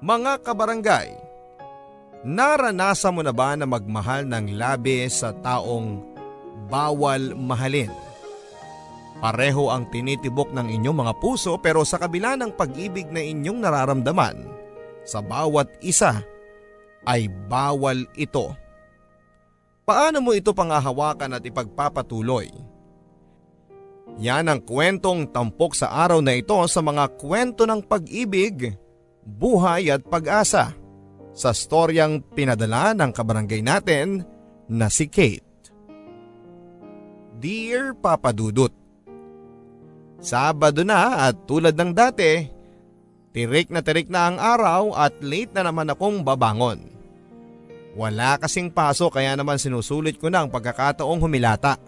Mga kabarangay, naranasan mo na ba na magmahal ng labi sa taong bawal mahalin? Pareho ang tinitibok ng inyong mga puso pero sa kabila ng pag-ibig na inyong nararamdaman, sa bawat isa ay bawal ito. Paano mo ito pangahawakan at ipagpapatuloy? Yan ang kwentong tampok sa araw na ito sa mga kwento ng pag-ibig, buhay at pag-asa sa storyang pinadala ng kabarangay natin na si Kate. Dear Papa Dudut, Sabado na at tulad ng dati, tirik na tirik na ang araw at late na naman akong babangon. Wala kasing paso kaya naman sinusulit ko na ang pagkakataong humilata.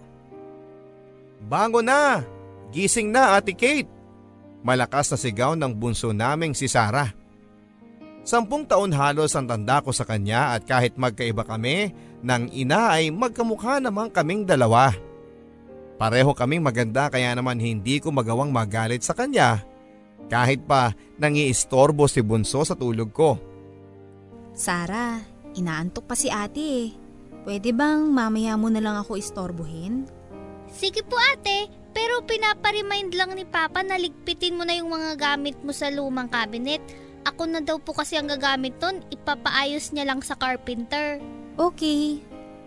Bango na! Gising na Ate Kate! Malakas na sigaw ng bunso naming si Sarah. Sampung taon halos ang tanda ko sa kanya at kahit magkaiba kami, ng ina ay magkamukha naman kaming dalawa. Pareho kaming maganda kaya naman hindi ko magawang magalit sa kanya kahit pa nangiistorbo si Bunso sa tulog ko. Sara, inaantok pa si ate Pwede bang mamaya mo na lang ako istorbohin? Sige po ate, pero pinaparimind lang ni Papa na ligpitin mo na yung mga gamit mo sa lumang cabinet. Ako na daw po kasi ang gagamit ton, ipapaayos niya lang sa carpenter. Okay.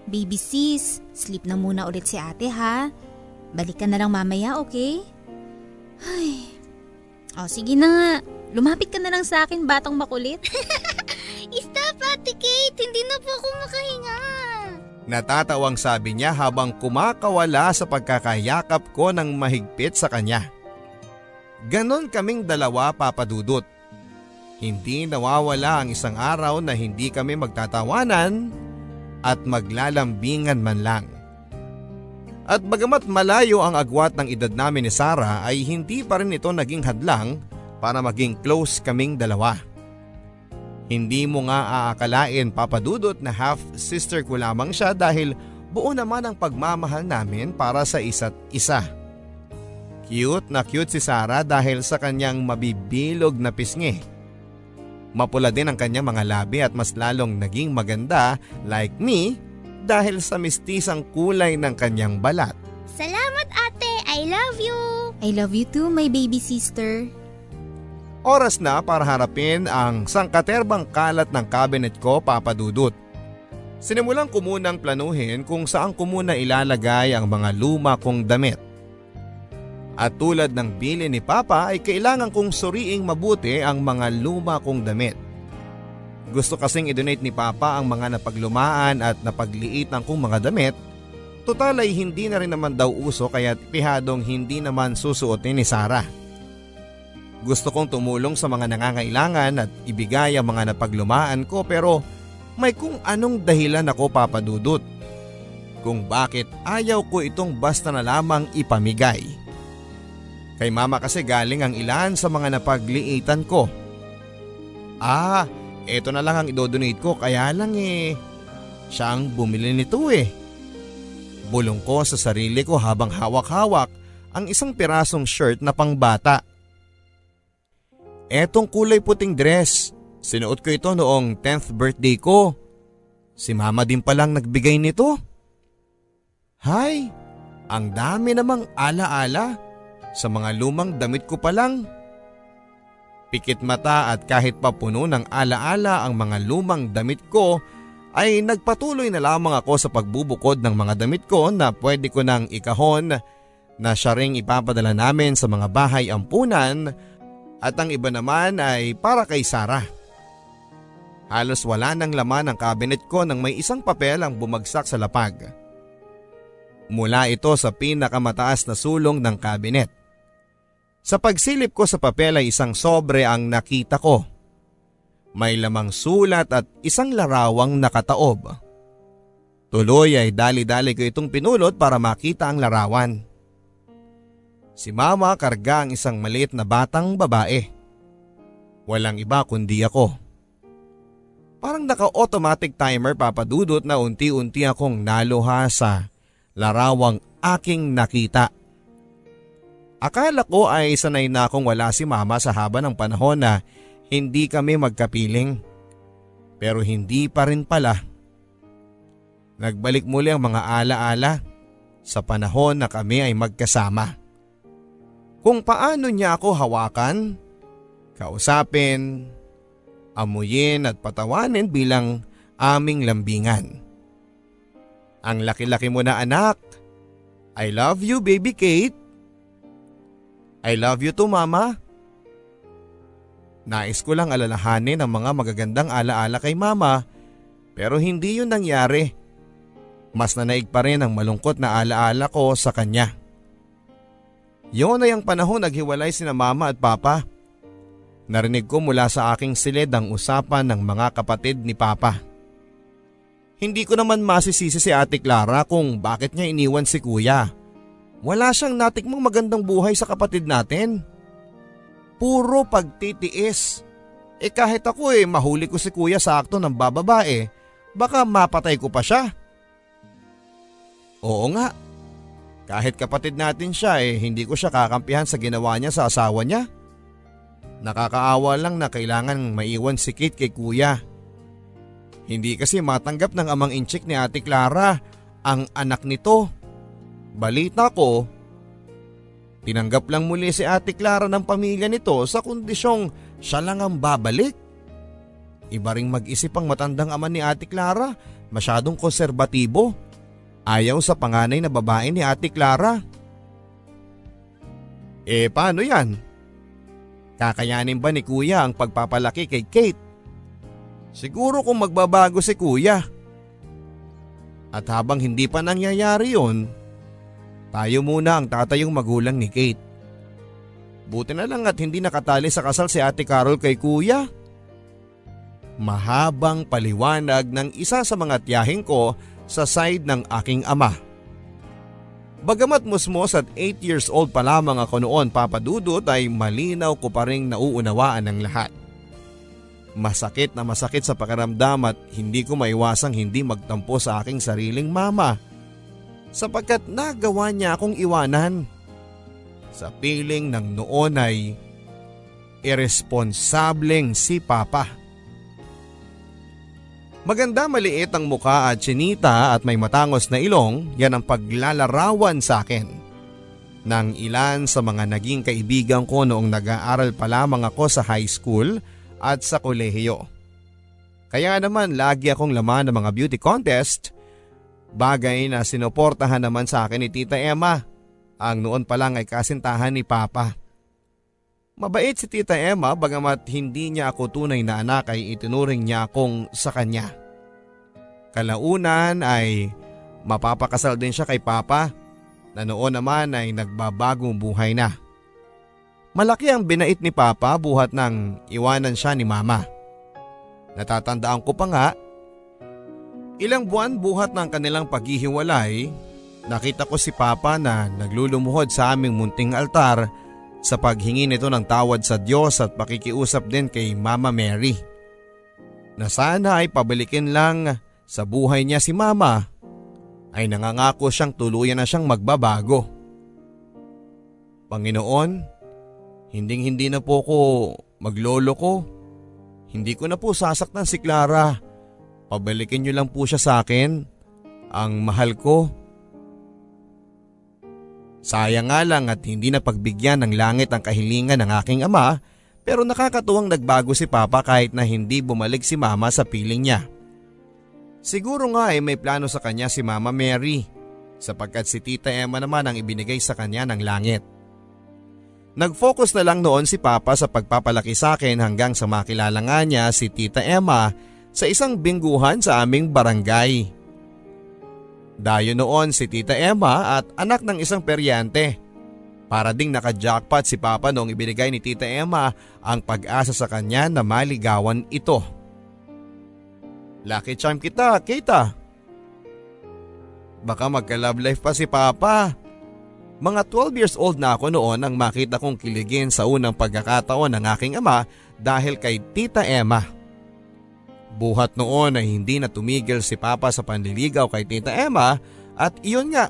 Baby sis, sleep na muna ulit si ate ha. Balik ka na lang mamaya, okay? Ay. O, oh, sige na nga. Lumapit ka na lang sa akin, batang makulit. Stop, Ate Kate. Hindi na po ako makahinga. Natatawang sabi niya habang kumakawala sa pagkakayakap ko ng mahigpit sa kanya. Ganon kaming dalawa papadudot. Hindi nawawala ang isang araw na hindi kami magtatawanan at maglalambingan man lang. At bagamat malayo ang agwat ng edad namin ni Sarah ay hindi pa rin ito naging hadlang para maging close kaming dalawa. Hindi mo nga aakalain papadudot na half sister ko lamang siya dahil buo naman ang pagmamahal namin para sa isa't isa. Cute na cute si Sarah dahil sa kanyang mabibilog na pisngi. Mapula din ang kanyang mga labi at mas lalong naging maganda like me dahil sa mistisang kulay ng kanyang balat. Salamat ate, I love you! I love you too, my baby sister. Oras na para harapin ang sangkaterbang kalat ng cabinet ko papadudot. Sinimulan ko munang planuhin kung saan ko muna ilalagay ang mga luma kong damit. At tulad ng bili ni Papa ay kailangan kong suriing mabuti ang mga luma kong damit. Gusto kasing i-donate ni Papa ang mga napaglumaan at napagliitan kong mga damit. Total ay hindi na rin naman daw uso kaya pihadong hindi naman susuotin ni Sarah. Gusto kong tumulong sa mga nangangailangan at ibigay ang mga napaglumaan ko pero may kung anong dahilan ako papadudot. Kung bakit ayaw ko itong basta na lamang ipamigay. Kay mama kasi galing ang ilan sa mga napagliitan ko. Ah, eto na lang ang idodonate ko kaya lang eh. Siya ang bumili nito eh. Bulong ko sa sarili ko habang hawak-hawak ang isang pirasong shirt na pangbata. Etong kulay puting dress, sinuot ko ito noong 10th birthday ko. Si mama din palang nagbigay nito. Hay, ang dami namang ala-ala sa mga lumang damit ko pa lang. Pikit mata at kahit pa puno ng alaala ang mga lumang damit ko ay nagpatuloy na lamang ako sa pagbubukod ng mga damit ko na pwede ko nang ikahon na siya ring ipapadala namin sa mga bahay ampunan at ang iba naman ay para kay Sarah. Halos wala nang laman ang cabinet ko nang may isang papel ang bumagsak sa lapag. Mula ito sa pinakamataas na sulong ng cabinet. Sa pagsilip ko sa papel ay isang sobre ang nakita ko. May lamang sulat at isang larawang nakataob. Tuloy ay dali-dali ko itong pinulot para makita ang larawan. Si mama karga ang isang maliit na batang babae. Walang iba kundi ako. Parang naka-automatic timer papadudot na unti-unti akong naluha sa larawang aking nakita. Akala ko ay sanay na akong wala si mama sa haba ng panahon na hindi kami magkapiling. Pero hindi pa rin pala. Nagbalik muli ang mga alaala sa panahon na kami ay magkasama. Kung paano niya ako hawakan, kausapin, amuyin at patawanin bilang aming lambingan. Ang laki-laki mo na anak. I love you baby Kate. I love you too mama. Nais ko lang alalahanin ang mga magagandang alaala kay mama pero hindi yun nangyari. Mas nanaig pa rin ang malungkot na alaala ko sa kanya. Yun ay ang panahon naghiwalay sina mama at papa. Narinig ko mula sa aking silid ang usapan ng mga kapatid ni papa. Hindi ko naman masisisi si ate Clara kung bakit niya iniwan si kuya. Wala siyang natikmang magandang buhay sa kapatid natin. Puro pagtitiis. Eh kahit ako eh mahuli ko si kuya sa akto ng bababae, baka mapatay ko pa siya. Oo nga. Kahit kapatid natin siya eh hindi ko siya kakampihan sa ginawa niya sa asawa niya. Nakakaawa lang na kailangan maiwan si Kate kay kuya. Hindi kasi matanggap ng amang inchik ni Ate Clara ang anak nito. Balita ko, Tinanggap lang muli si Ate Clara ng pamilya nito sa kondisyong siya lang ang babalik. Iba ring mag-isip ang matandang ama ni Ate Clara, masyadong konserbatibo. Ayaw sa panganay na babae ni Ate Clara. Eh paano yan? Kakayanin ba ni Kuya ang pagpapalaki kay Kate? Siguro kung magbabago si Kuya. At habang hindi pa nangyayari yon, tayo muna ang tatayong magulang ni Kate. Buti na lang at hindi nakatali sa kasal si Ate Carol kay kuya. Mahabang paliwanag ng isa sa mga tiyahing ko sa side ng aking ama. Bagamat musmos at 8 years old pa lamang ako noon papadudot ay malinaw ko pa rin nauunawaan ng lahat. Masakit na masakit sa pakiramdam at hindi ko maiwasang hindi magtampo sa aking sariling mama sapagkat nagawa niya akong iwanan. Sa piling ng noon ay irresponsableng si Papa. Maganda maliit ang muka at chinita at may matangos na ilong, yan ang paglalarawan sa akin. Nang ilan sa mga naging kaibigan ko noong nag-aaral pa lamang ako sa high school at sa kolehiyo. Kaya naman lagi akong laman ng mga beauty contest Bagay na sinuportahan naman sa akin ni Tita Emma. Ang noon pa lang ay kasintahan ni Papa. Mabait si Tita Emma bagamat hindi niya ako tunay na anak ay itinuring niya akong sa kanya. Kalaunan ay mapapakasal din siya kay Papa na noon naman ay nagbabagong buhay na. Malaki ang binait ni Papa buhat nang iwanan siya ni Mama. Natatandaan ko pa nga Ilang buwan buhat ng kanilang paghihiwalay, nakita ko si Papa na naglulumuhod sa aming munting altar sa paghingi nito ng tawad sa Diyos at pakikiusap din kay Mama Mary. Na sana ay pabalikin lang sa buhay niya si Mama ay nangangako siyang tuluyan na siyang magbabago. Panginoon, hinding hindi na po ko maglolo ko. Hindi ko na po sasaktan si Clara Pabalikin niyo lang po siya sa akin. Ang mahal ko. Sayang nga lang at hindi na pagbigyan ng langit ang kahilingan ng aking ama pero nakakatuwang nagbago si Papa kahit na hindi bumalik si Mama sa piling niya. Siguro nga ay may plano sa kanya si Mama Mary sapagkat si Tita Emma naman ang ibinigay sa kanya ng langit. Nag-focus na lang noon si Papa sa pagpapalaki sa akin hanggang sa makilala nga niya si Tita Emma sa isang bingguhan sa aming barangay. Dayo noon si Tita Emma at anak ng isang peryante. Para ding naka-jackpot si Papa noong ibinigay ni Tita Emma ang pag-asa sa kanya na maligawan ito. Lucky charm kita, Kita. Baka magka-love life pa si Papa. Mga 12 years old na ako noon nang makita kong kiligin sa unang pagkakataon ng aking ama dahil kay Tita Emma. Buhat noon ay hindi na tumigil si Papa sa panliligaw kay Tita Emma at iyon nga,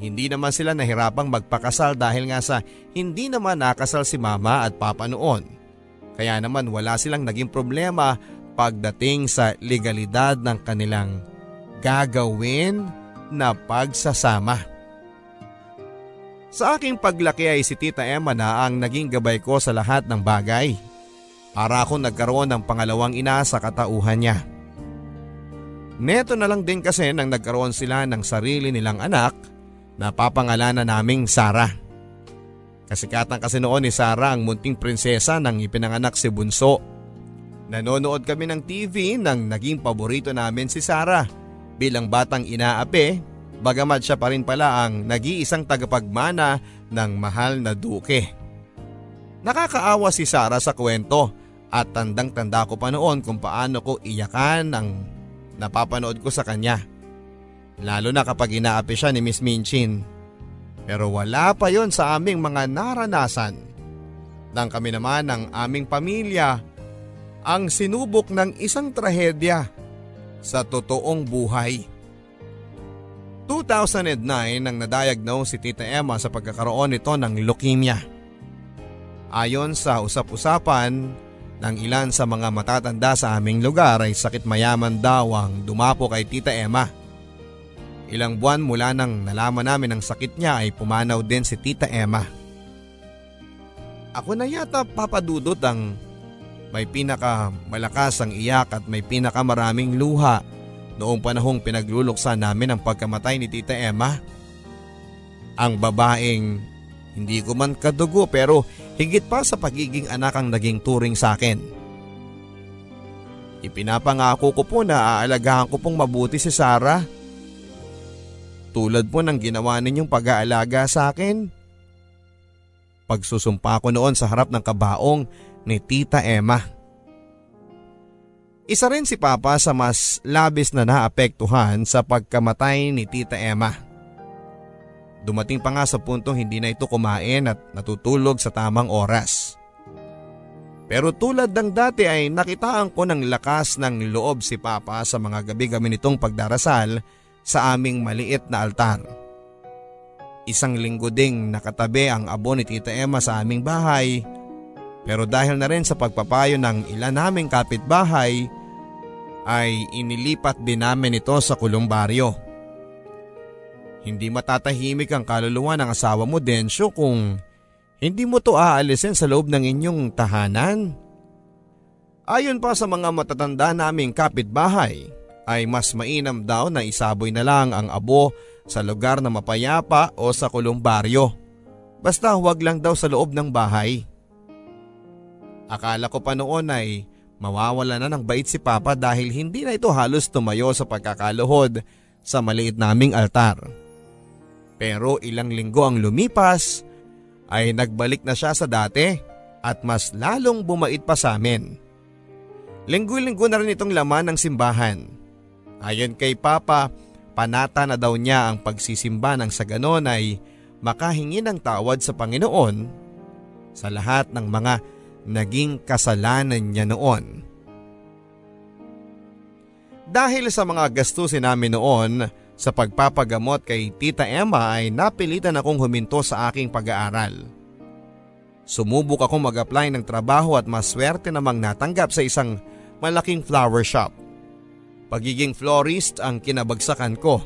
hindi naman sila nahirapang magpakasal dahil nga sa hindi naman nakasal si Mama at Papa noon. Kaya naman wala silang naging problema pagdating sa legalidad ng kanilang gagawin na pagsasama. Sa aking paglaki ay si Tita Emma na ang naging gabay ko sa lahat ng bagay. Para ako nagkaroon ng pangalawang ina sa katauhan niya. Neto na lang din kasi nang nagkaroon sila ng sarili nilang anak na papangalanan naming Sara. Kasikatan kasi noon ni Sara ang munting prinsesa nang ipinanganak si Bunso. Nanonood kami ng TV nang naging paborito namin si Sara bilang batang inaapi bagamat siya pa rin pala ang nag-iisang tagapagmana ng mahal na duke. Nakakaawa si Sara sa kwento at tandang-tanda ko pa noon kung paano ko iyakan ang napapanood ko sa kanya. Lalo na kapag inaapi siya ni Miss Minchin. Pero wala pa yon sa aming mga naranasan. Nang kami naman ng aming pamilya ang sinubok ng isang trahedya sa totoong buhay. 2009 nang nadiagnose si Tita Emma sa pagkakaroon nito ng leukemia. Ayon sa usap-usapan ng ilan sa mga matatanda sa aming lugar ay sakit mayaman daw ang dumapo kay Tita Emma. Ilang buwan mula nang nalaman namin ang sakit niya ay pumanaw din si Tita Emma. Ako na yata papadudot ang may pinaka malakas ang iyak at may pinaka maraming luha noong panahong pinagluluksa namin ang pagkamatay ni Tita Emma. Ang babaeng hindi ko man kadugo pero higit pa sa pagiging anak ang naging turing sa akin. Ipinapangako ko po na aalagaan ko pong mabuti si Sarah. Tulad po ng ginawa ninyong pag-aalaga sa akin. Pagsusumpa ko noon sa harap ng kabaong ni Tita Emma. Isa rin si Papa sa mas labis na naapektuhan sa pagkamatay ni Tita Emma. Dumating pa nga sa puntong hindi na ito kumain at natutulog sa tamang oras. Pero tulad ng dati ay nakitaan ko ng lakas ng loob si Papa sa mga gabi kami nitong pagdarasal sa aming maliit na altar. Isang linggo ding nakatabi ang abo ni Tita Emma sa aming bahay pero dahil na rin sa pagpapayo ng ilan naming kapitbahay ay inilipat din namin ito sa kulong baryo. Hindi matatahimik ang kaluluwa ng asawa mo Densyo kung hindi mo to aalisin sa loob ng inyong tahanan. Ayon pa sa mga matatanda naming kapitbahay ay mas mainam daw na isaboy na lang ang abo sa lugar na mapayapa o sa kulong baryo. Basta huwag lang daw sa loob ng bahay. Akala ko pa noon ay Mawawala na ng bait si Papa dahil hindi na ito halos tumayo sa pagkakaluhod sa maliit naming altar. Pero ilang linggo ang lumipas ay nagbalik na siya sa dati at mas lalong bumait pa sa amin. Linggo-linggo na rin itong laman ng simbahan. Ayon kay Papa, panata na daw niya ang pagsisimba ng sa ganon ay makahingi ng tawad sa Panginoon sa lahat ng mga naging kasalanan niya noon. Dahil sa mga gastusin namin noon sa pagpapagamot kay Tita Emma ay napilitan akong huminto sa aking pag-aaral. Sumubok akong mag-apply ng trabaho at maswerte namang natanggap sa isang malaking flower shop. Pagiging florist ang kinabagsakan ko.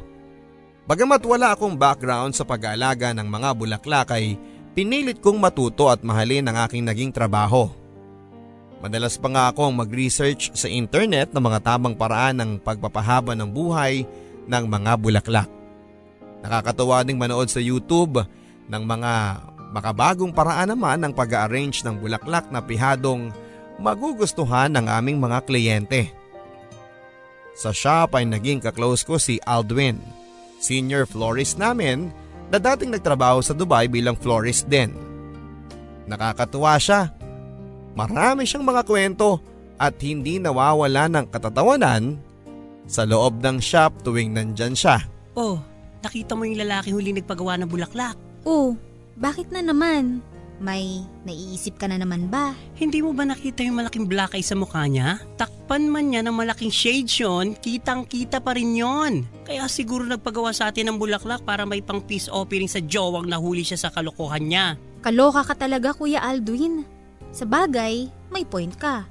Bagamat wala akong background sa pag-aalaga ng mga bulaklak ay Pinilit kong matuto at mahalin ang aking naging trabaho. Madalas pa nga akong mag-research sa internet ng mga tamang paraan ng pagpapahaba ng buhay ng mga bulaklak. Nakakatuwa ding manood sa YouTube ng mga makabagong paraan naman ng pag-arrange ng bulaklak na pihadong magugustuhan ng aming mga kliyente. Sa shop ay naging kaklose ko si Aldwin, senior florist namin na dating nagtrabaho sa Dubai bilang florist din. Nakakatuwa siya. Marami siyang mga kwento at hindi nawawala ng katatawanan sa loob ng shop tuwing nandyan siya. Oh, nakita mo yung lalaki huli nagpagawa ng bulaklak? Oh, bakit na naman? May naiisip ka na naman ba? Hindi mo ba nakita yung malaking black eye sa mukha niya? Takpan man niya ng malaking shade yun, kitang kita pa rin yon. Kaya siguro nagpagawa sa atin ng bulaklak para may pang peace offering sa jowang nahuli siya sa kalokohan niya. Kaloka ka talaga Kuya Aldwin. Sa bagay, may point ka.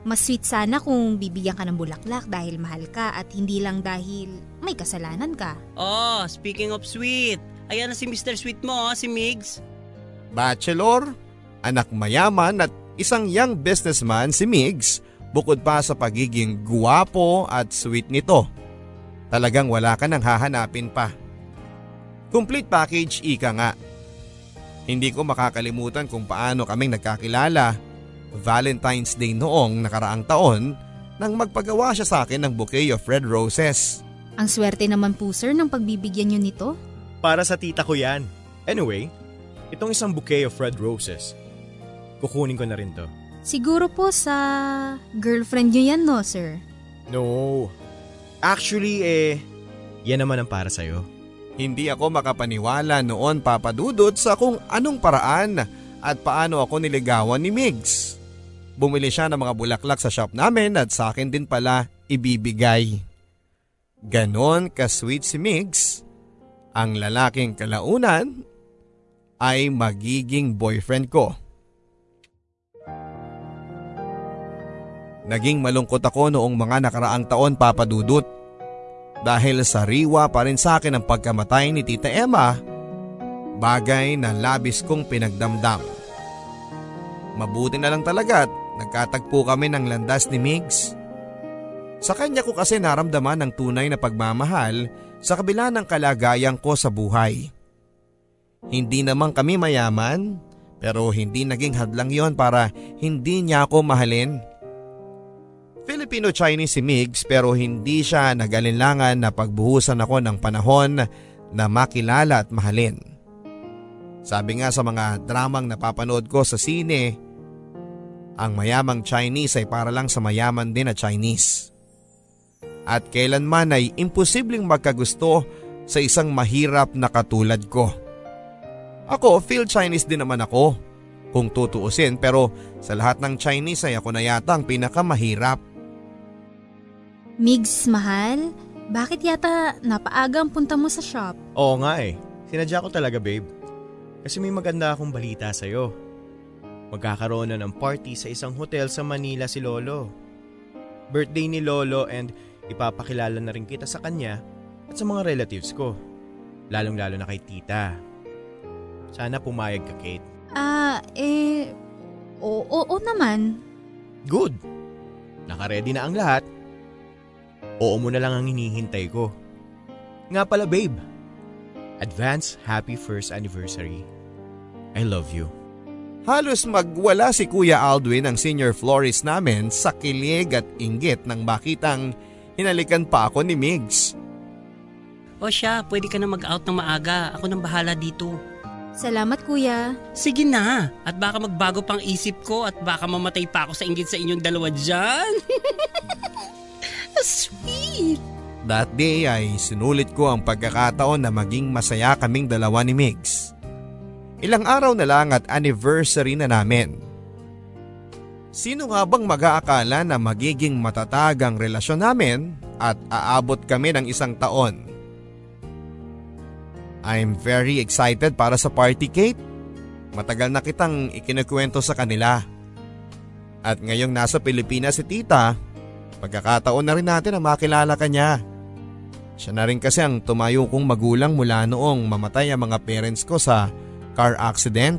Mas sweet sana kung bibigyan ka ng bulaklak dahil mahal ka at hindi lang dahil may kasalanan ka. Oh, speaking of sweet, ayan na si Mr. Sweet mo, oh, si Migs. Bachelor, anak mayaman at isang young businessman si Migs bukod pa sa pagiging guwapo at sweet nito. Talagang wala ka nang hahanapin pa. Complete package ika nga. Hindi ko makakalimutan kung paano kaming nagkakilala Valentine's Day noong nakaraang taon nang magpagawa siya sa akin ng bouquet of red roses. Ang swerte naman po sir ng pagbibigyan niyo nito. Para sa tita ko yan. Anyway, itong isang bouquet of red roses. Kukunin ko na rin to. Siguro po sa girlfriend niyo yan no sir? No. Actually eh, yan naman ang para sa'yo. Hindi ako makapaniwala noon papadudot sa kung anong paraan at paano ako niligawan ni Migs. Bumili siya ng mga bulaklak sa shop namin at sa akin din pala ibibigay. Ganon ka-sweet si Migs, ang lalaking kalaunan ay magiging boyfriend ko. Naging malungkot ako noong mga nakaraang taon papadudot dahil sariwa pa rin sa akin ang pagkamatay ni Tita Emma bagay na labis kong pinagdamdam. Mabuti na lang talaga nagkatagpo kami ng landas ni Migs. Sa kanya ko kasi naramdaman ng tunay na pagmamahal sa kabila ng kalagayan ko sa buhay. Hindi naman kami mayaman pero hindi naging hadlang yon para hindi niya ako mahalin. Filipino-Chinese si Migs pero hindi siya nagalinlangan na pagbuhusan ako ng panahon na makilala at mahalin. Sabi nga sa mga dramang napapanood ko sa sine, ang mayamang Chinese ay para lang sa mayaman din na Chinese. At kailanman ay imposibleng magkagusto sa isang mahirap na katulad ko. Ako, feel Chinese din naman ako kung tutuusin pero sa lahat ng Chinese ay ako na yata ang pinakamahirap. Migs, mahal, bakit yata napaaga ang punta mo sa shop? Oo nga eh. Sinadya ko talaga babe. Kasi may maganda akong balita sa'yo. Magkakaroon na ng party sa isang hotel sa Manila si Lolo. Birthday ni Lolo and ipapakilala na rin kita sa kanya at sa mga relatives ko. Lalong lalo na kay tita. Sana pumayag ka Kate. Ah, eh, oo, oo naman. Good! Nakaredy na ang lahat. Oo mo na lang ang hinihintay ko. Nga pala babe, Advance happy first anniversary. I love you. Halos magwala si Kuya Aldwin ang senior florist namin sa kilig at inggit nang bakitang hinalikan pa ako ni Migs. O siya, pwede ka na mag-out ng maaga. Ako nang bahala dito. Salamat kuya. Sige na. At baka magbago pang isip ko at baka mamatay pa ako sa inggit sa inyong dalawa dyan. Sweet. That day ay sinulit ko ang pagkakataon na maging masaya kaming dalawa ni Migs. Ilang araw na lang at anniversary na namin. Sino nga bang mag-aakala na magiging matatag ang relasyon namin at aabot kami ng isang taon? I'm very excited para sa party Kate. Matagal na kitang ikinukwento sa kanila. At ngayong nasa Pilipinas si tita, pagkakataon na rin natin na makilala ka niya. Siya na rin kasi ang tumayo kong magulang mula noong mamatay ang mga parents ko sa car accident.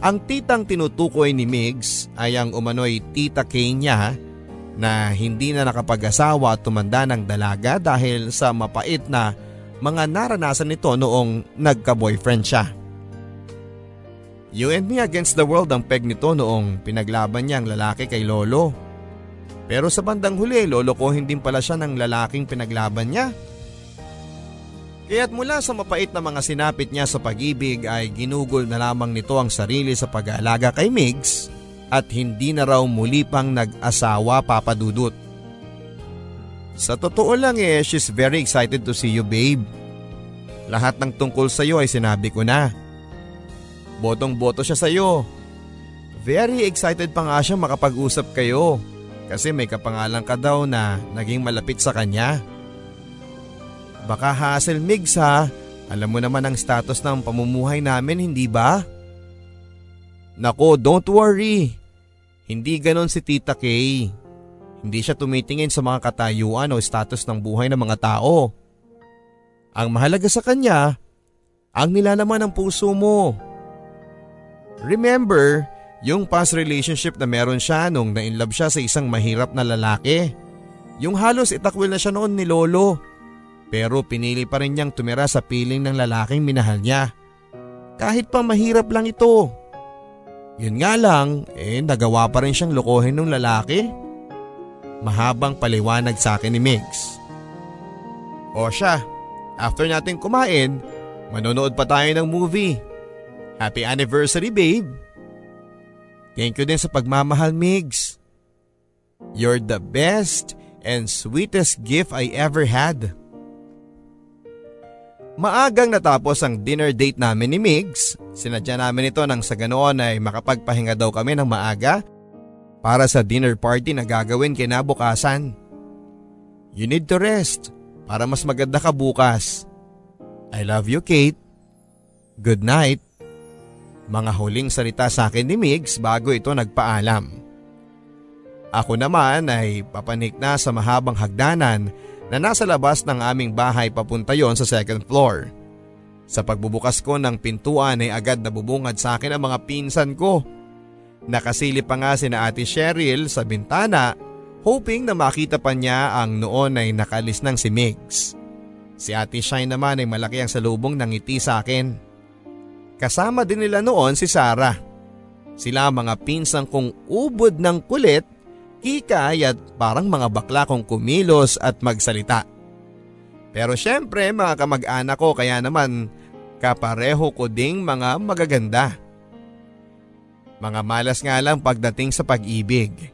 Ang titang tinutukoy ni Migs ay ang umano'y tita Kay niya na hindi na nakapag-asawa at tumanda ng dalaga dahil sa mapait na mga naranasan nito noong nagka-boyfriend siya. You and me against the world ang peg nito noong pinaglaban niya ang lalaki kay Lolo. Pero sa bandang huli, lolokohin din pala siya ng lalaking pinaglaban niya. Kaya't mula sa mapait na mga sinapit niya sa pag-ibig ay ginugol na lamang nito ang sarili sa pag-aalaga kay Migs at hindi na raw muli pang nag-asawa papadudot. Sa totoo lang eh, she's very excited to see you babe. Lahat ng tungkol sa iyo ay sinabi ko na. Botong boto siya sa iyo. Very excited pa nga siya makapag-usap kayo. Kasi may kapangalan ka daw na naging malapit sa kanya. Baka hassle Migs ha, alam mo naman ang status ng pamumuhay namin hindi ba? Nako don't worry, Hindi ganon si Tita Kay. Hindi siya tumitingin sa mga katayuan o status ng buhay ng mga tao. Ang mahalaga sa kanya, ang nilalaman ng puso mo. Remember, yung past relationship na meron siya nung na-inlove siya sa isang mahirap na lalaki. Yung halos itakwil na siya noon ni Lolo. Pero pinili pa rin niyang tumira sa piling ng lalaking minahal niya. Kahit pa mahirap lang ito. Yun nga lang, eh nagawa pa rin siyang lokohin ng lalaki. Mahabang paliwanag sa akin ni Migs. O siya, after natin kumain, manonood pa tayo ng movie. Happy anniversary babe! Thank you din sa pagmamahal Migs. You're the best and sweetest gift I ever had. Maagang natapos ang dinner date namin ni Migs. Sinadya namin ito nang sa ganoon ay makapagpahinga daw kami ng maaga para sa dinner party na gagawin kinabukasan. You need to rest para mas maganda ka bukas. I love you Kate. Good night. Mga huling salita sa akin ni Migs bago ito nagpaalam. Ako naman ay papanik na sa mahabang hagdanan na nasa labas ng aming bahay papunta yon sa second floor. Sa pagbubukas ko ng pintuan ay agad nabubungad sa akin ang mga pinsan ko. Nakasilip pa nga si na ate Cheryl sa bintana hoping na makita pa niya ang noon ay nakalis ng si Migs. Si ate Shine naman ay malaki ang salubong ng ngiti sa akin. Kasama din nila noon si Sarah. Sila mga pinsang kong ubod ng kulit kikay at parang mga bakla kong kumilos at magsalita. Pero syempre mga kamag-anak ko kaya naman kapareho ko ding mga magaganda. Mga malas nga lang pagdating sa pag-ibig.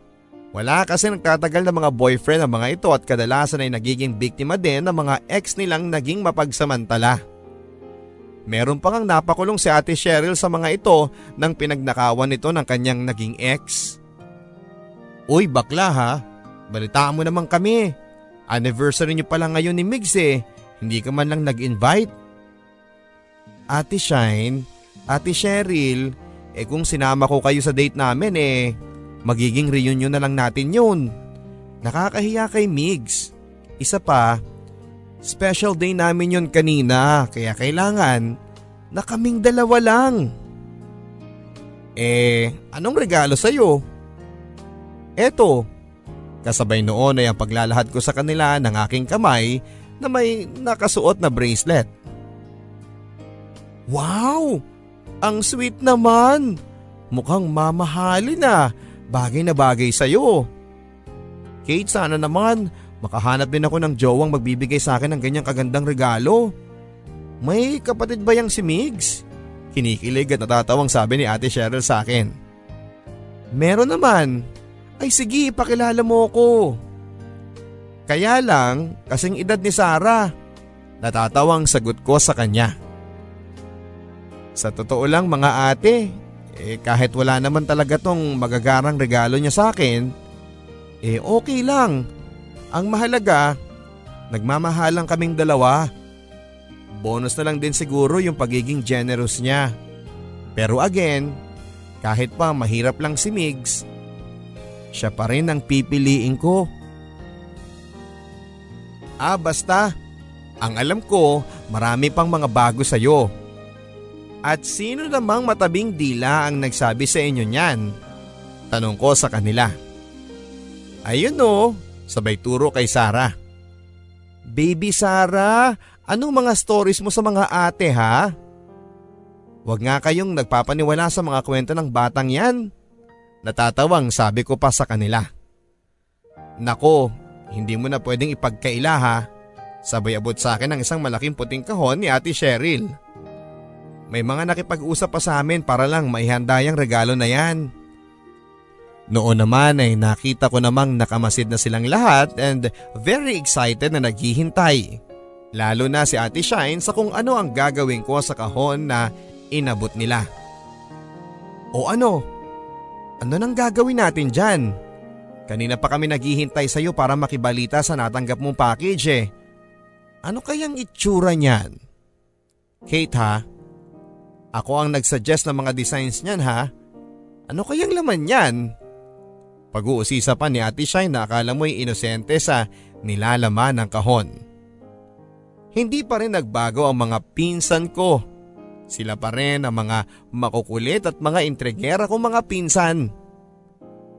Wala kasi nagtatagal na mga boyfriend ang mga ito at kadalasan ay nagiging biktima din ng mga ex nilang naging mapagsamantala. Meron pa ngang napakulong si ate Cheryl sa mga ito nang pinagnakawan nito ng kanyang naging ex. Uy bakla ha, balitaan mo naman kami. Anniversary niyo pala ngayon ni Migs eh, hindi ka man lang nag-invite. Ate Shine, Ate Cheryl, eh kung sinama ko kayo sa date namin eh, magiging reunion na lang natin yun. Nakakahiya kay Migs. Isa pa, special day namin yun kanina kaya kailangan na kaming dalawa lang. Eh, anong regalo sa'yo? Eto, kasabay noon ay ang paglalahad ko sa kanila ng aking kamay na may nakasuot na bracelet. Wow! Ang sweet naman! Mukhang mamahalin na. Bagay na bagay sa'yo. Kate, sana naman makahanap din ako ng jowang magbibigay sa akin ng ganyang kagandang regalo. May kapatid ba yang si Migs? Kinikilig at natatawang sabi ni Ate Cheryl sa akin. Meron naman, ay sige, pakilala mo ko. Kaya lang, kasing edad ni Sarah. Natatawang sagot ko sa kanya. Sa totoo lang mga ate, eh kahit wala naman talaga tong magagarang regalo niya sa akin, eh okay lang. Ang mahalaga, nagmamahalang kaming dalawa. Bonus na lang din siguro yung pagiging generous niya. Pero again, kahit pa mahirap lang si Migs, siya pa rin ang pipiliin ko. Ah basta, ang alam ko marami pang mga bago sa'yo. At sino namang matabing dila ang nagsabi sa inyo niyan? Tanong ko sa kanila. Ayun o, sabay turo kay Sarah. Baby Sarah, anong mga stories mo sa mga ate ha? Huwag nga kayong nagpapaniwala sa mga kwento ng batang yan. Natatawang sabi ko pa sa kanila. Nako, hindi mo na pwedeng ipagkaila ha. Sabay abot sa akin ang isang malaking puting kahon ni Ate Cheryl. May mga nakipag-usap pa sa amin para lang maihanda yung regalo na yan. Noon naman ay nakita ko namang nakamasid na silang lahat and very excited na naghihintay. Lalo na si Ate Shine sa kung ano ang gagawin ko sa kahon na inabot nila. O ano, ano nang gagawin natin dyan? Kanina pa kami naghihintay sa'yo para makibalita sa natanggap mong package eh. Ano kayang itsura niyan? Kate ha? Ako ang nagsuggest ng mga designs niyan ha? Ano kayang laman niyan? Pag-uusisa pa ni Ate Shine na akala mo'y inosente sa nilalaman ng kahon. Hindi pa rin nagbago ang mga pinsan ko. Sila pa rin ang mga makukulit at mga intrigera kong mga pinsan.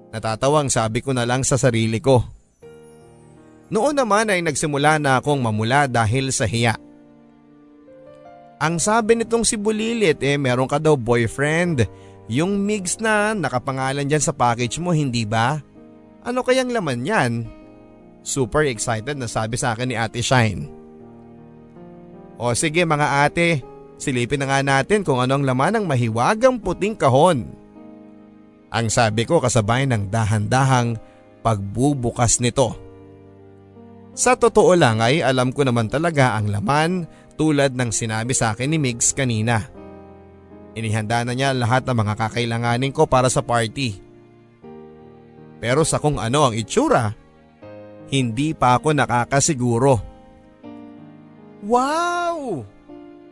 Natatawang sabi ko na lang sa sarili ko. Noon naman ay nagsimula na akong mamula dahil sa hiya. Ang sabi nitong si Bulilit eh meron ka daw boyfriend yung mix na nakapangalan dyan sa package mo, hindi ba? Ano kayang laman yan? Super excited na sabi sa akin ni Ate Shine. O sige mga ate, silipin na nga natin kung ano ang laman ng mahiwagang puting kahon. Ang sabi ko kasabay ng dahan-dahang pagbubukas nito. Sa totoo lang ay alam ko naman talaga ang laman tulad ng sinabi sa akin ni Migs kanina. Inihanda na niya lahat ng mga kakailanganin ko para sa party. Pero sa kung ano ang itsura, hindi pa ako nakakasiguro. Wow!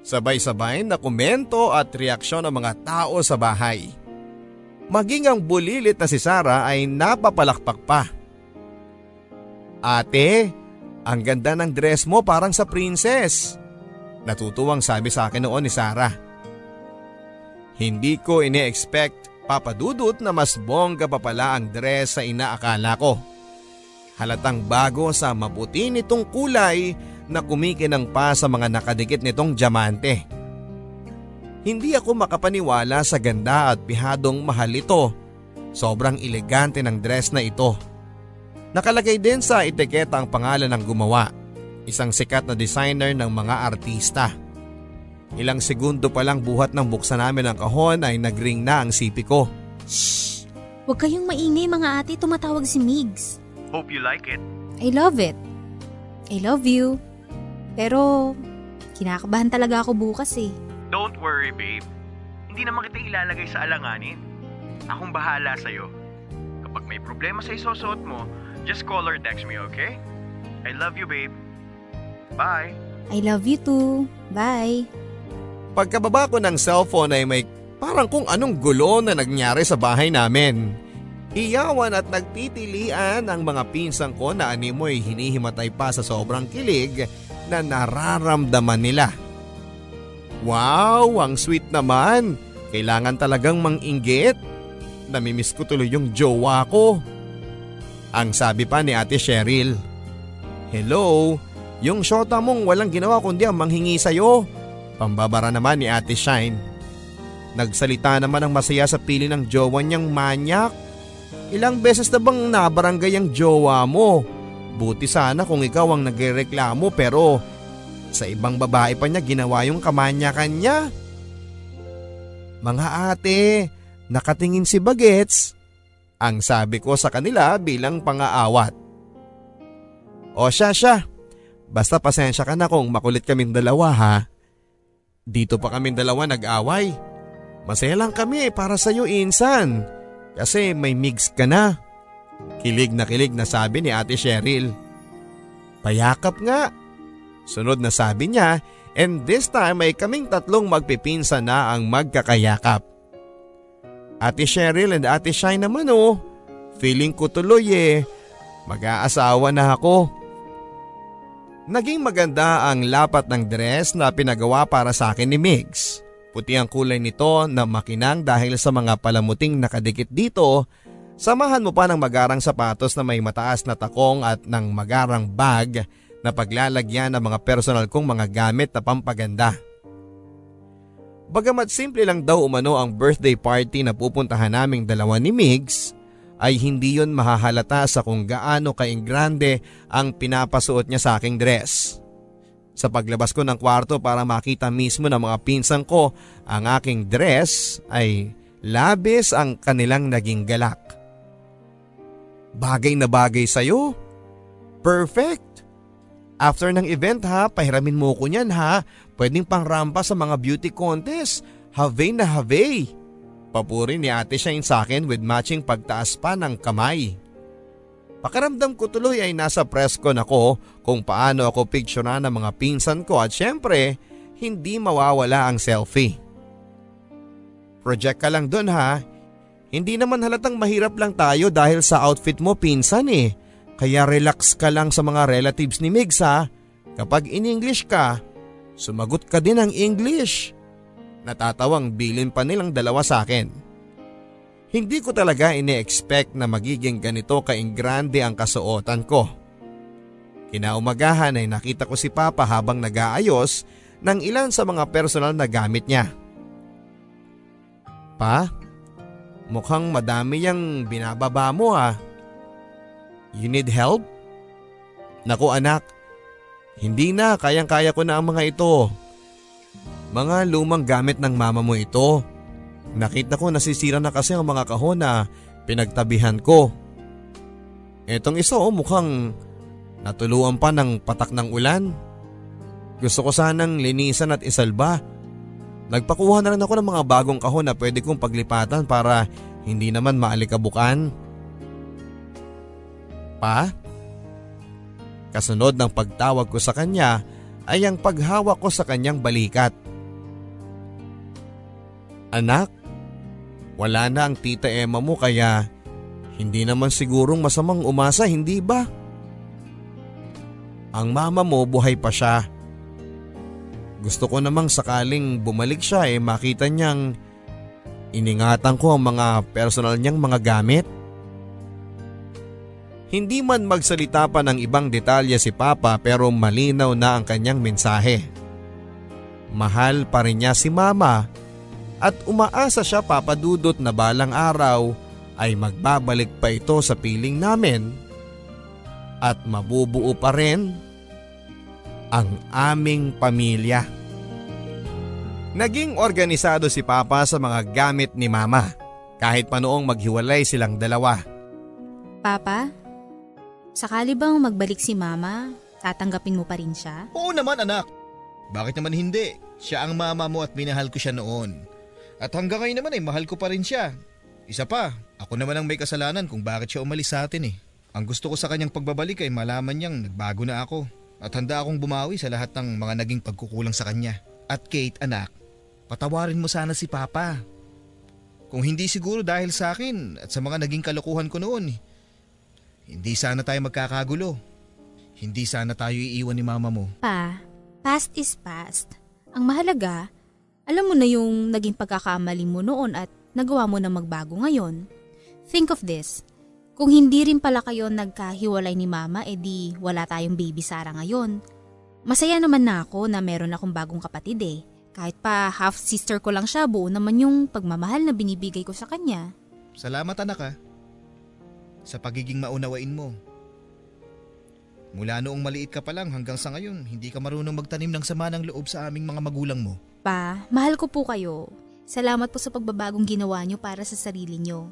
Sabay-sabay na komento at reaksyon ng mga tao sa bahay. Maging ang bulilit na si Sarah ay napapalakpak pa. Ate, ang ganda ng dress mo parang sa princess. Natutuwang sabi sa akin noon ni Sarah. Hindi ko ini-expect papadudot na mas bongga pa pala ang dress sa inaakala ko. Halatang bago sa maputi nitong kulay na kumikinang pa sa mga nakadikit nitong diamante. Hindi ako makapaniwala sa ganda at bihadong mahal ito. Sobrang elegante ng dress na ito. Nakalagay din sa etiketa ang pangalan ng gumawa, isang sikat na designer ng mga artista. Ilang segundo pa lang buhat ng buksan namin ang kahon ay nagring na ang sipi ko. Shh! Huwag kayong maingay mga ate, tumatawag si Migs. Hope you like it. I love it. I love you. Pero, kinakabahan talaga ako bukas eh. Don't worry babe. Hindi naman kita ilalagay sa alanganin. Akong bahala sa'yo. Kapag may problema sa isusuot mo, just call or text me, okay? I love you babe. Bye. I love you too. Bye. Pagkababa ko ng cellphone ay may parang kung anong gulo na nangyari sa bahay namin. Iyawan at nagtitilian ang mga pinsang ko na animoy hinihimatay pa sa sobrang kilig na nararamdaman nila. Wow, ang sweet naman. Kailangan talagang manginggit. Namimiss ko tuloy yung jowa ko. Ang sabi pa ni Ate Cheryl. Hello, yung shota mong walang ginawa kundi ang manghingi sa'yo. Pambabara naman ni Ate Shine. Nagsalita naman ang masaya sa pili ng jowa niyang manyak. Ilang beses na bang nabarangay ang jowa mo? Buti sana kung ikaw ang nagreklamo pero sa ibang babae pa niya ginawa yung kamanyakan niya. Mga ate, nakatingin si Bagets. Ang sabi ko sa kanila bilang pangaawat. O siya siya, basta pasensya ka na kung makulit kaming dalawa ha. Dito pa kami dalawa nag-away. Masaya lang kami para sa iyo insan. Kasi may mix ka na. Kilig na kilig na sabi ni ate Cheryl. Payakap nga. Sunod na sabi niya and this time ay kaming tatlong magpipinsa na ang magkakayakap. Ate Cheryl and ate Shine naman oh. Feeling ko tuloy eh. Mag-aasawa na ako. Naging maganda ang lapat ng dress na pinagawa para sa akin ni Migs. Puti ang kulay nito na makinang dahil sa mga palamuting nakadikit dito. Samahan mo pa ng magarang sapatos na may mataas na takong at ng magarang bag na paglalagyan ng mga personal kong mga gamit na pampaganda. Bagamat simple lang daw umano ang birthday party na pupuntahan naming dalawa ni Migs, ay hindi yon mahahalata sa kung gaano kaingrande ang pinapasuot niya sa aking dress. Sa paglabas ko ng kwarto para makita mismo ng mga pinsang ko ang aking dress ay labis ang kanilang naging galak. Bagay na bagay sa'yo. Perfect. After ng event ha, pahiramin mo ko niyan ha. Pwedeng pangrampa sa mga beauty contest. Have na have. Papuri ni ate Shine sa akin with matching pagtaas pa ng kamay. Pakaramdam ko tuloy ay nasa press con ako kung paano ako picturean ng mga pinsan ko at syempre hindi mawawala ang selfie. Project ka lang dun ha. Hindi naman halatang mahirap lang tayo dahil sa outfit mo pinsan eh. Kaya relax ka lang sa mga relatives ni Migs ha. Kapag in English ka, sumagot ka din ng English. Natatawang bilin pa nilang dalawa sa akin. Hindi ko talaga ini-expect na magiging ganito kaingrande ang kasuotan ko. Kinaumagahan ay nakita ko si Papa habang nag-aayos ng ilan sa mga personal na gamit niya. Pa, mukhang madami yung binababa mo ha. You need help? Naku anak, hindi na kayang-kaya ko na ang mga ito. Mga lumang gamit ng mama mo ito. Nakita ko nasisira na kasi ang mga kahon na pinagtabihan ko. Etong isa oh mukhang natuluan pa ng patak ng ulan. Gusto ko sanang linisan at isalba. Nagpakuha na rin ako ng mga bagong kahon na pwede kong paglipatan para hindi naman maalikabukan. Pa? Kasunod ng pagtawag ko sa kanya ay ang paghawak ko sa kanyang balikat. Anak, wala na ang tita Emma mo kaya hindi naman sigurong masamang umasa, hindi ba? Ang mama mo buhay pa siya. Gusto ko namang sakaling bumalik siya eh makita niyang iningatan ko ang mga personal niyang mga gamit. Hindi man magsalita pa ng ibang detalye si Papa pero malinaw na ang kanyang mensahe. Mahal pa rin niya si Mama at umaasa siya papadudot na balang araw ay magbabalik pa ito sa piling namin at mabubuo pa rin ang aming pamilya. Naging organisado si Papa sa mga gamit ni Mama kahit pa noong maghiwalay silang dalawa. Papa, Sakali bang magbalik si mama, tatanggapin mo pa rin siya? Oo naman anak. Bakit naman hindi? Siya ang mama mo at minahal ko siya noon. At hanggang ngayon naman ay mahal ko pa rin siya. Isa pa, ako naman ang may kasalanan kung bakit siya umalis sa atin eh. Ang gusto ko sa kanyang pagbabalik ay malaman niyang nagbago na ako. At handa akong bumawi sa lahat ng mga naging pagkukulang sa kanya. At Kate anak, patawarin mo sana si Papa. Kung hindi siguro dahil sa akin at sa mga naging kalokohan ko noon, hindi sana tayo magkakagulo. Hindi sana tayo iiwan ni mama mo. Pa, past is past. Ang mahalaga, alam mo na yung naging pagkakamali mo noon at nagawa mo na magbago ngayon. Think of this. Kung hindi rin pala kayo nagkahiwalay ni mama, edi wala tayong baby Sara ngayon. Masaya naman na ako na meron akong bagong kapatid eh. Kahit pa half sister ko lang siya, buo naman yung pagmamahal na binibigay ko sa kanya. Salamat anak ha sa pagiging maunawain mo. Mula noong maliit ka pa lang hanggang sa ngayon, hindi ka marunong magtanim ng sama ng loob sa aming mga magulang mo. Pa, mahal ko po kayo. Salamat po sa pagbabagong ginawa niyo para sa sarili niyo.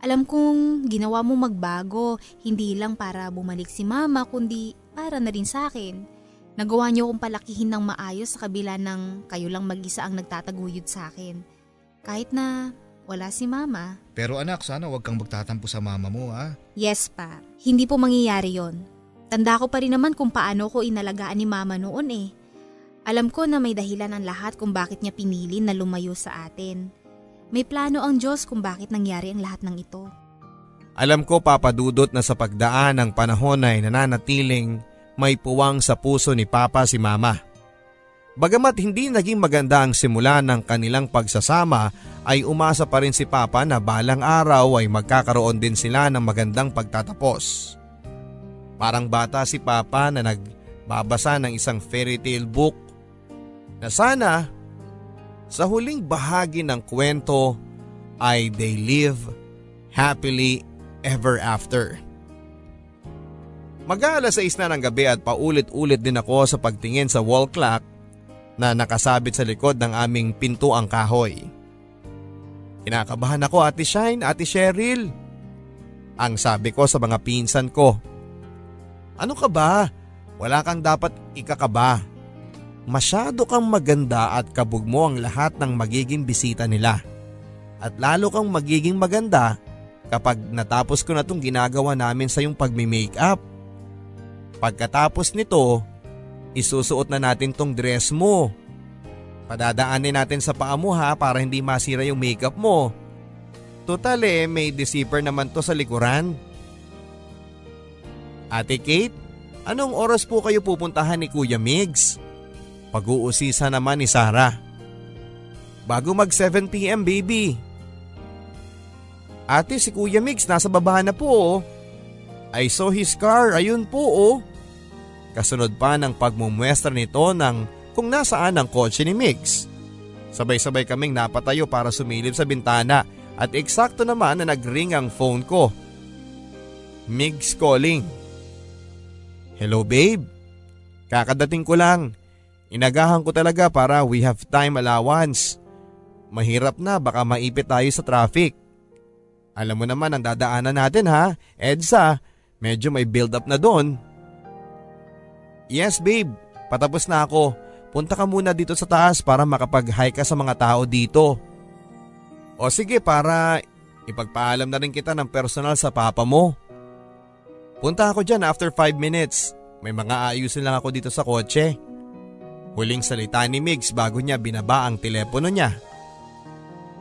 Alam kong ginawa mo magbago, hindi lang para bumalik si mama, kundi para na rin sa akin. Nagawa niyo akong palakihin ng maayos sa kabila ng kayo lang mag-isa ang nagtataguyod sa akin. Kahit na wala si mama. Pero anak, sana wag kang magtatampo sa mama mo ha. Yes pa, hindi po mangyayari yon. Tanda ko pa rin naman kung paano ko inalagaan ni mama noon eh. Alam ko na may dahilan ang lahat kung bakit niya pinili na lumayo sa atin. May plano ang Diyos kung bakit nangyari ang lahat ng ito. Alam ko papadudot na sa pagdaan ng panahon ay nananatiling may puwang sa puso ni Papa si Mama. Bagamat hindi naging maganda ang simula ng kanilang pagsasama ay umasa pa rin si Papa na balang araw ay magkakaroon din sila ng magandang pagtatapos. Parang bata si Papa na nagbabasa ng isang fairy tale book na sana sa huling bahagi ng kwento ay they live happily ever after. Mag-aalas 6 na ng gabi at paulit-ulit din ako sa pagtingin sa wall clock na nakasabit sa likod ng aming pinto ang kahoy. Kinakabahan ako ate Shine, ate Cheryl. Ang sabi ko sa mga pinsan ko. Ano ka ba? Wala kang dapat ikakaba. Masyado kang maganda at kabog mo ang lahat ng magiging bisita nila. At lalo kang magiging maganda kapag natapos ko na itong ginagawa namin sa yung pagmi-makeup. Pagkatapos nito, isusuot na natin tong dress mo. Padadaanin natin sa paa mo ha para hindi masira yung makeup mo. Total eh, may deceiver naman to sa likuran. Ate Kate, anong oras po kayo pupuntahan ni Kuya Migs? Pag-uusisa naman ni Sarah. Bago mag 7pm baby. Ate si Kuya Migs nasa baba na po oh. I saw his car, ayun po oh. Kasunod pa ng pagmumwestra nito ng kung nasaan ang kotse ni Migs. Sabay-sabay kaming napatayo para sumilip sa bintana at eksakto naman na nagring ang phone ko. Migs calling. Hello babe. Kakadating ko lang. Inagahan ko talaga para we have time allowance. Mahirap na baka maipit tayo sa traffic. Alam mo naman ang dadaanan natin ha, EDSA. Medyo may build up na doon. Yes babe, patapos na ako. Punta ka muna dito sa taas para makapag-hi ka sa mga tao dito. O sige para ipagpaalam na rin kita ng personal sa papa mo. Punta ako dyan after 5 minutes. May mga ayusin lang ako dito sa kotse. Huling salita ni Migs bago niya binaba ang telepono niya.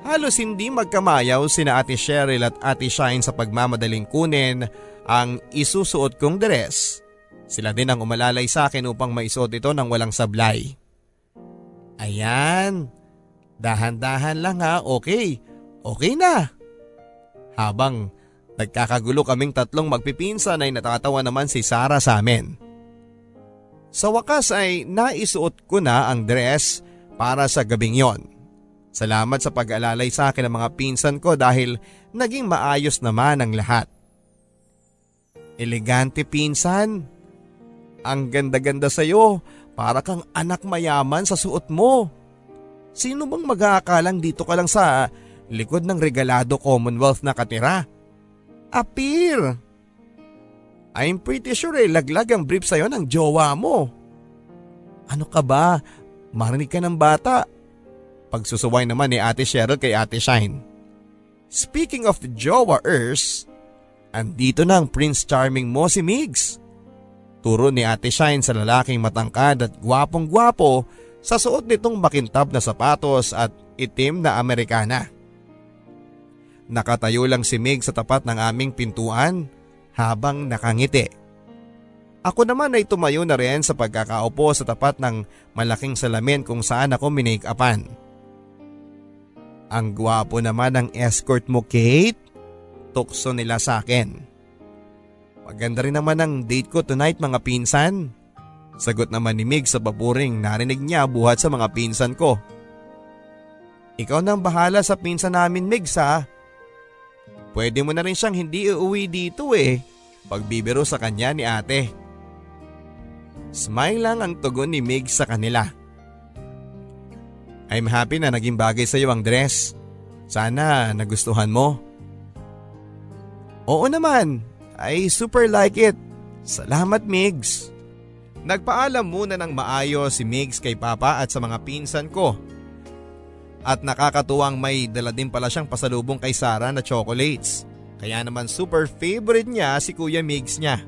Halos hindi magkamayaw sina Ate Cheryl at Ate Shine sa pagmamadaling kunin ang isusuot kong dress. Sila din ang umalalay sa akin upang maisuot ito ng walang sablay. Ayan, dahan-dahan lang ha, okay, okay na. Habang Nagkakagulo kaming tatlong magpipinsan ay natatawa naman si Sarah sa amin. Sa wakas ay naisuot ko na ang dress para sa gabing yon. Salamat sa pag-alalay sa akin ng mga pinsan ko dahil naging maayos naman ang lahat. Elegante pinsan. Ang ganda-ganda sa'yo. Para kang anak mayaman sa suot mo. Sino bang mag-aakalang dito ka lang sa likod ng regalado Commonwealth na katira? Appear! I'm pretty sure eh, laglag ang brief sa'yo ng jowa mo. Ano ka ba? Marinig ka ng bata. Pagsusuway naman ni Ate Cheryl kay Ate Shine. Speaking of the jowa Ers, andito na ang Prince Charming mo si Migs. Turo ni Ate Shine sa lalaking matangkad at gwapong gwapo sa suot nitong makintab na sapatos at itim na Amerikana. Nakatayo lang si Mig sa tapat ng aming pintuan habang nakangiti. Ako naman ay tumayo na rin sa pagkakaupo sa tapat ng malaking salamin kung saan ako minake-upan. Ang gwapo naman ng escort mo Kate. Tukso nila sa akin. Maganda rin naman ang date ko tonight mga pinsan. Sagot naman ni Mig sa baburing narinig niya buhat sa mga pinsan ko. Ikaw nang bahala sa pinsan namin Mig sa Pwede mo na rin siyang hindi uuwi dito eh. Pagbibiro sa kanya ni ate. Smile lang ang tugon ni Mig sa kanila. I'm happy na naging bagay sa iyo ang dress. Sana nagustuhan mo. Oo naman, I super like it. Salamat Migs. Nagpaalam muna ng maayos si Migs kay Papa at sa mga pinsan ko at nakakatuwang may dala din pala siyang pasalubong kay Sarah na chocolates. Kaya naman super favorite niya si Kuya Migs niya.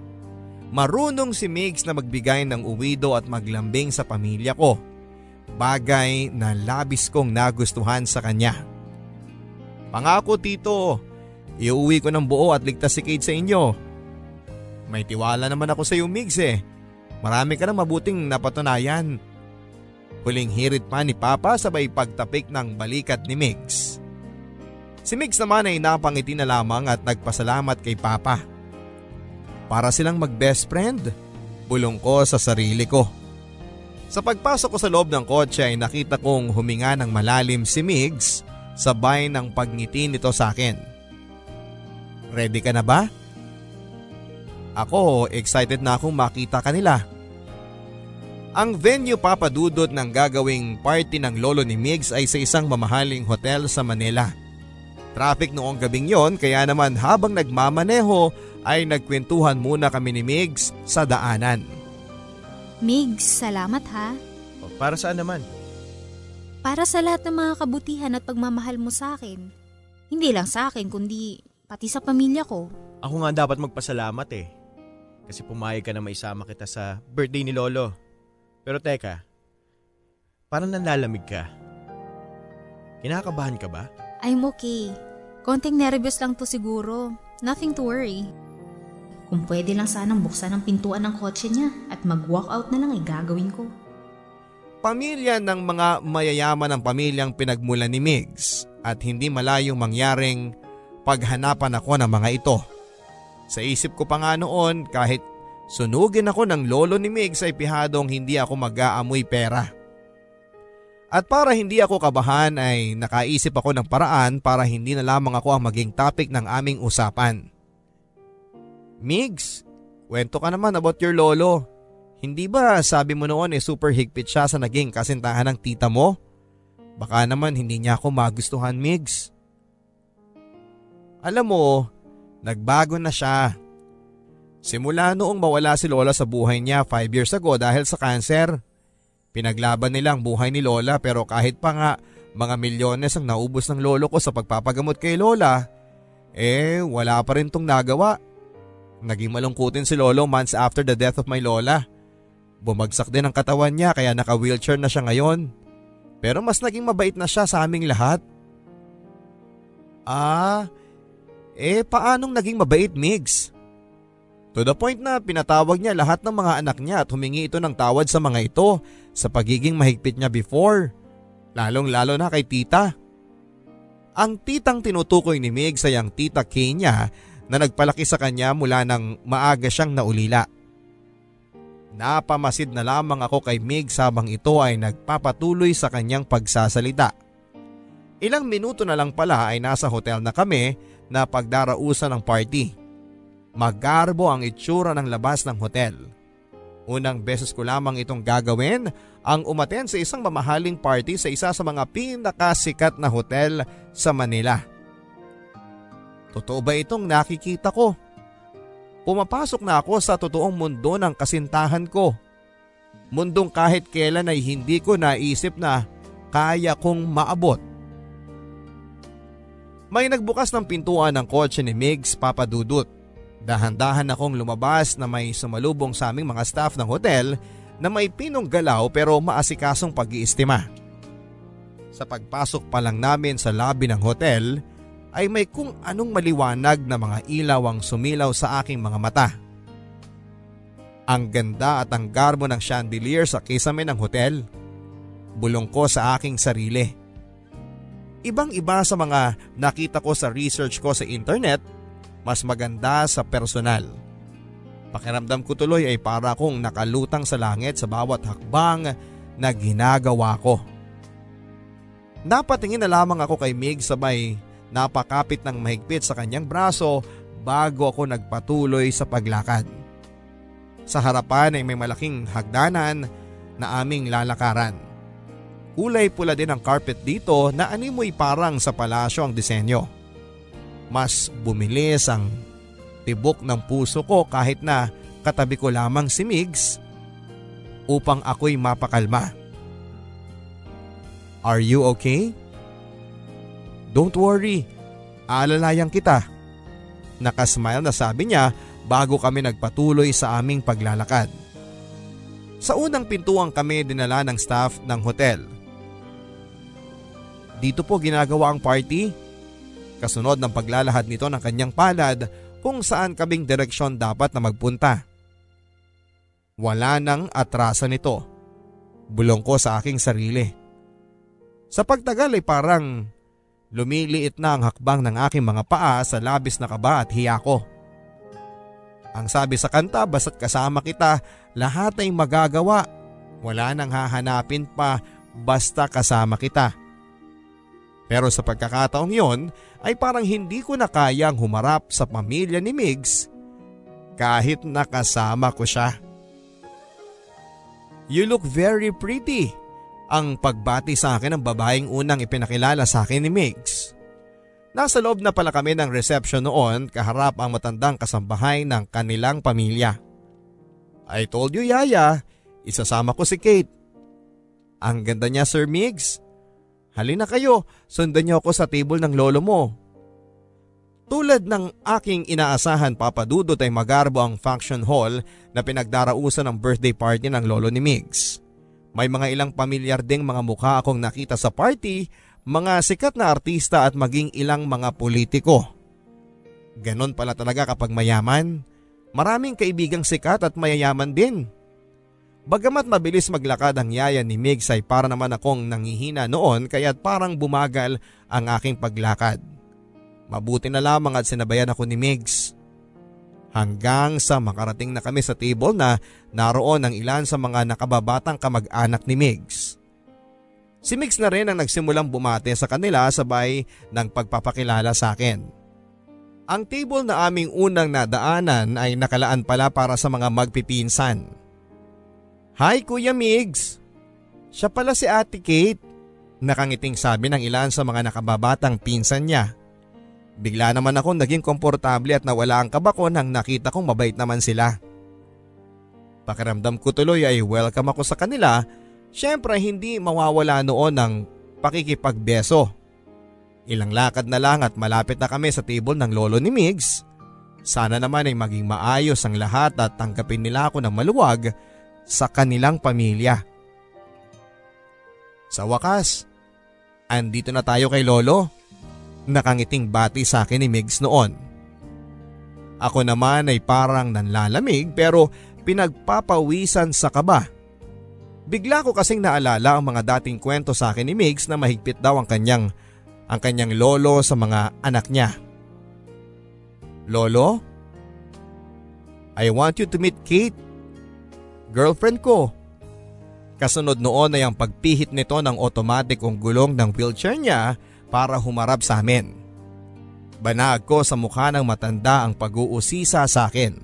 Marunong si Migs na magbigay ng uwido at maglambing sa pamilya ko. Bagay na labis kong nagustuhan sa kanya. Pangako tito, iuwi ko ng buo at ligtas si Kate sa inyo. May tiwala naman ako sa iyo Migs eh. Marami ka na mabuting napatunayan Huling hirit pa ni Papa sabay pagtapik ng balikat ni Migs. Si Migs naman ay napangiti na lamang at nagpasalamat kay Papa. Para silang mag-best friend, bulong ko sa sarili ko. Sa pagpasok ko sa loob ng kotse ay nakita kong huminga ng malalim si Migs sabay ng pagngiti nito sa akin. Ready ka na ba? Ako excited na akong makita kanila. Ang venue papadudot ng gagawing party ng lolo ni Migs ay sa isang mamahaling hotel sa Manila. Traffic noong gabing yon kaya naman habang nagmamaneho ay nagkwentuhan muna kami ni Migs sa daanan. Migs, salamat ha. Para saan naman? Para sa lahat ng mga kabutihan at pagmamahal mo sa akin. Hindi lang sa akin kundi pati sa pamilya ko. Ako nga dapat magpasalamat eh. Kasi pumayag ka na maisama kita sa birthday ni Lolo. Pero teka, parang nanlalamig ka. Kinakabahan ka ba? I'm okay. Konting nervous lang to siguro. Nothing to worry. Kung pwede lang sanang buksan ang pintuan ng kotse niya at mag-walk out na lang ay gagawin ko. Pamilya ng mga mayayaman ng pamilyang pinagmulan ni Migs at hindi malayong mangyaring paghanapan ako ng mga ito. Sa isip ko pa nga noon kahit sunugin ako ng lolo ni Migs ay pihadong hindi ako mag-aamoy pera. At para hindi ako kabahan ay nakaisip ako ng paraan para hindi na lamang ako ang maging topic ng aming usapan. Migs, kwento ka naman about your lolo. Hindi ba sabi mo noon eh super higpit siya sa naging kasintahan ng tita mo? Baka naman hindi niya ako magustuhan, Migs. Alam mo, nagbago na siya. Simula noong mawala si Lola sa buhay niya 5 years ago dahil sa cancer. Pinaglaban nila ang buhay ni Lola pero kahit pa nga mga milyones ang naubos ng lolo ko sa pagpapagamot kay Lola, eh wala pa rin tong nagawa. Naging malungkutin si Lolo months after the death of my Lola. Bumagsak din ang katawan niya kaya naka-wheelchair na siya ngayon. Pero mas naging mabait na siya sa aming lahat. Ah, eh paanong naging mabait Migs? To the point na pinatawag niya lahat ng mga anak niya at humingi ito ng tawad sa mga ito sa pagiging mahigpit niya before. Lalong lalo na kay tita. Ang titang tinutukoy ni Migs ay ang tita Kay niya na nagpalaki sa kanya mula nang maaga siyang naulila. Napamasid na lamang ako kay Mig sabang ito ay nagpapatuloy sa kanyang pagsasalita. Ilang minuto na lang pala ay nasa hotel na kami na pagdarausan ng party. Magarbo ang itsura ng labas ng hotel. Unang beses ko lamang itong gagawin ang umaten sa isang mamahaling party sa isa sa mga pinakasikat na hotel sa Manila. Totoo ba itong nakikita ko? Pumapasok na ako sa totoong mundo ng kasintahan ko. Mundong kahit kailan ay hindi ko naisip na kaya kong maabot. May nagbukas ng pintuan ng kotse ni Migs Papadudut. Dahan-dahan akong lumabas na may sumalubong sa aming mga staff ng hotel na may pinong galaw pero maasikasong pag-iistima. Sa pagpasok pa lang namin sa lobby ng hotel ay may kung anong maliwanag na mga ilaw ang sumilaw sa aking mga mata. Ang ganda at ang garbo ng chandelier sa kisame ng hotel. Bulong ko sa aking sarili. Ibang iba sa mga nakita ko sa research ko sa internet, mas maganda sa personal. Pakiramdam ko tuloy ay para akong nakalutang sa langit sa bawat hakbang na ginagawa ko. Napatingin na lamang ako kay Mig sabay Napakapit ng mahigpit sa kanyang braso bago ako nagpatuloy sa paglakad. Sa harapan ay may malaking hagdanan na aming lalakaran. Kulay pula din ang carpet dito na animoy parang sa palasyo ang disenyo. Mas bumilis ang tibok ng puso ko kahit na katabi ko lamang si Migs upang ako'y mapakalma. Are you okay? Don't worry, aalalayan kita. Nakasmile na sabi niya bago kami nagpatuloy sa aming paglalakad. Sa unang pintuang kami dinala ng staff ng hotel. Dito po ginagawa ang party. Kasunod ng paglalahad nito ng kanyang palad kung saan kaming direksyon dapat na magpunta. Wala nang atrasan nito. Bulong ko sa aking sarili. Sa pagtagal ay parang Lumiliit na ang hakbang ng aking mga paa sa labis na kaba at hiya ko. Ang sabi sa kanta basta't kasama kita, lahat ay magagawa. Wala nang hahanapin pa basta kasama kita. Pero sa pagkakataong yon ay parang hindi ko na kayang humarap sa pamilya ni Migs kahit nakasama ko siya. You look very pretty, ang pagbati sa akin ng babaeng unang ipinakilala sa akin ni Migs. Nasa loob na pala kami ng reception noon kaharap ang matandang kasambahay ng kanilang pamilya. I told you Yaya, isasama ko si Kate. Ang ganda niya Sir Migs. Halina kayo, sundan niyo ako sa table ng lolo mo. Tulad ng aking inaasahan papadudot ay magarbo ang function hall na pinagdarausan ng birthday party ng lolo ni Migs. May mga ilang pamilyar ding mga mukha akong nakita sa party mga sikat na artista at maging ilang mga politiko. Ganon pala talaga kapag mayaman. Maraming kaibigang sikat at mayayaman din. Bagamat mabilis maglakad ang yaya ni Migs ay para naman akong nangihina noon kaya't parang bumagal ang aking paglakad. Mabuti na lamang at sinabayan ako ni Migs. Hanggang sa makarating na kami sa table na naroon ang ilan sa mga nakababatang kamag-anak ni Migs. Si Migs na rin ang nagsimulang bumate sa kanila sabay ng pagpapakilala sa akin. Ang table na aming unang nadaanan ay nakalaan pala para sa mga magpipinsan. Hi Kuya Migs! Siya pala si Ate Kate. Nakangiting sabi ng ilan sa mga nakababatang pinsan niya. Bigla naman ako naging komportable at nawala ang kabako nang nakita kong mabait naman sila. Pakiramdam ko tuloy ay welcome ako sa kanila, syempre hindi mawawala noon ng pakikipagbeso. Ilang lakad na lang at malapit na kami sa table ng lolo ni Migs. Sana naman ay maging maayos ang lahat at tanggapin nila ako ng maluwag sa kanilang pamilya. Sa wakas, andito na tayo kay Lolo. Nakangiting bati sa akin ni Migs noon. Ako naman ay parang nanlalamig pero pinagpapawisan sa kaba. Bigla ko kasing naalala ang mga dating kwento sa akin ni Migs na mahigpit daw ang kanyang ang kanyang lolo sa mga anak niya. Lolo? I want you to meet Kate girlfriend ko. Kasunod noon ay ang pagpihit nito ng automatic kong gulong ng wheelchair niya para humarap sa amin. Banag ko sa mukha ng matanda ang pag-uusisa sa akin.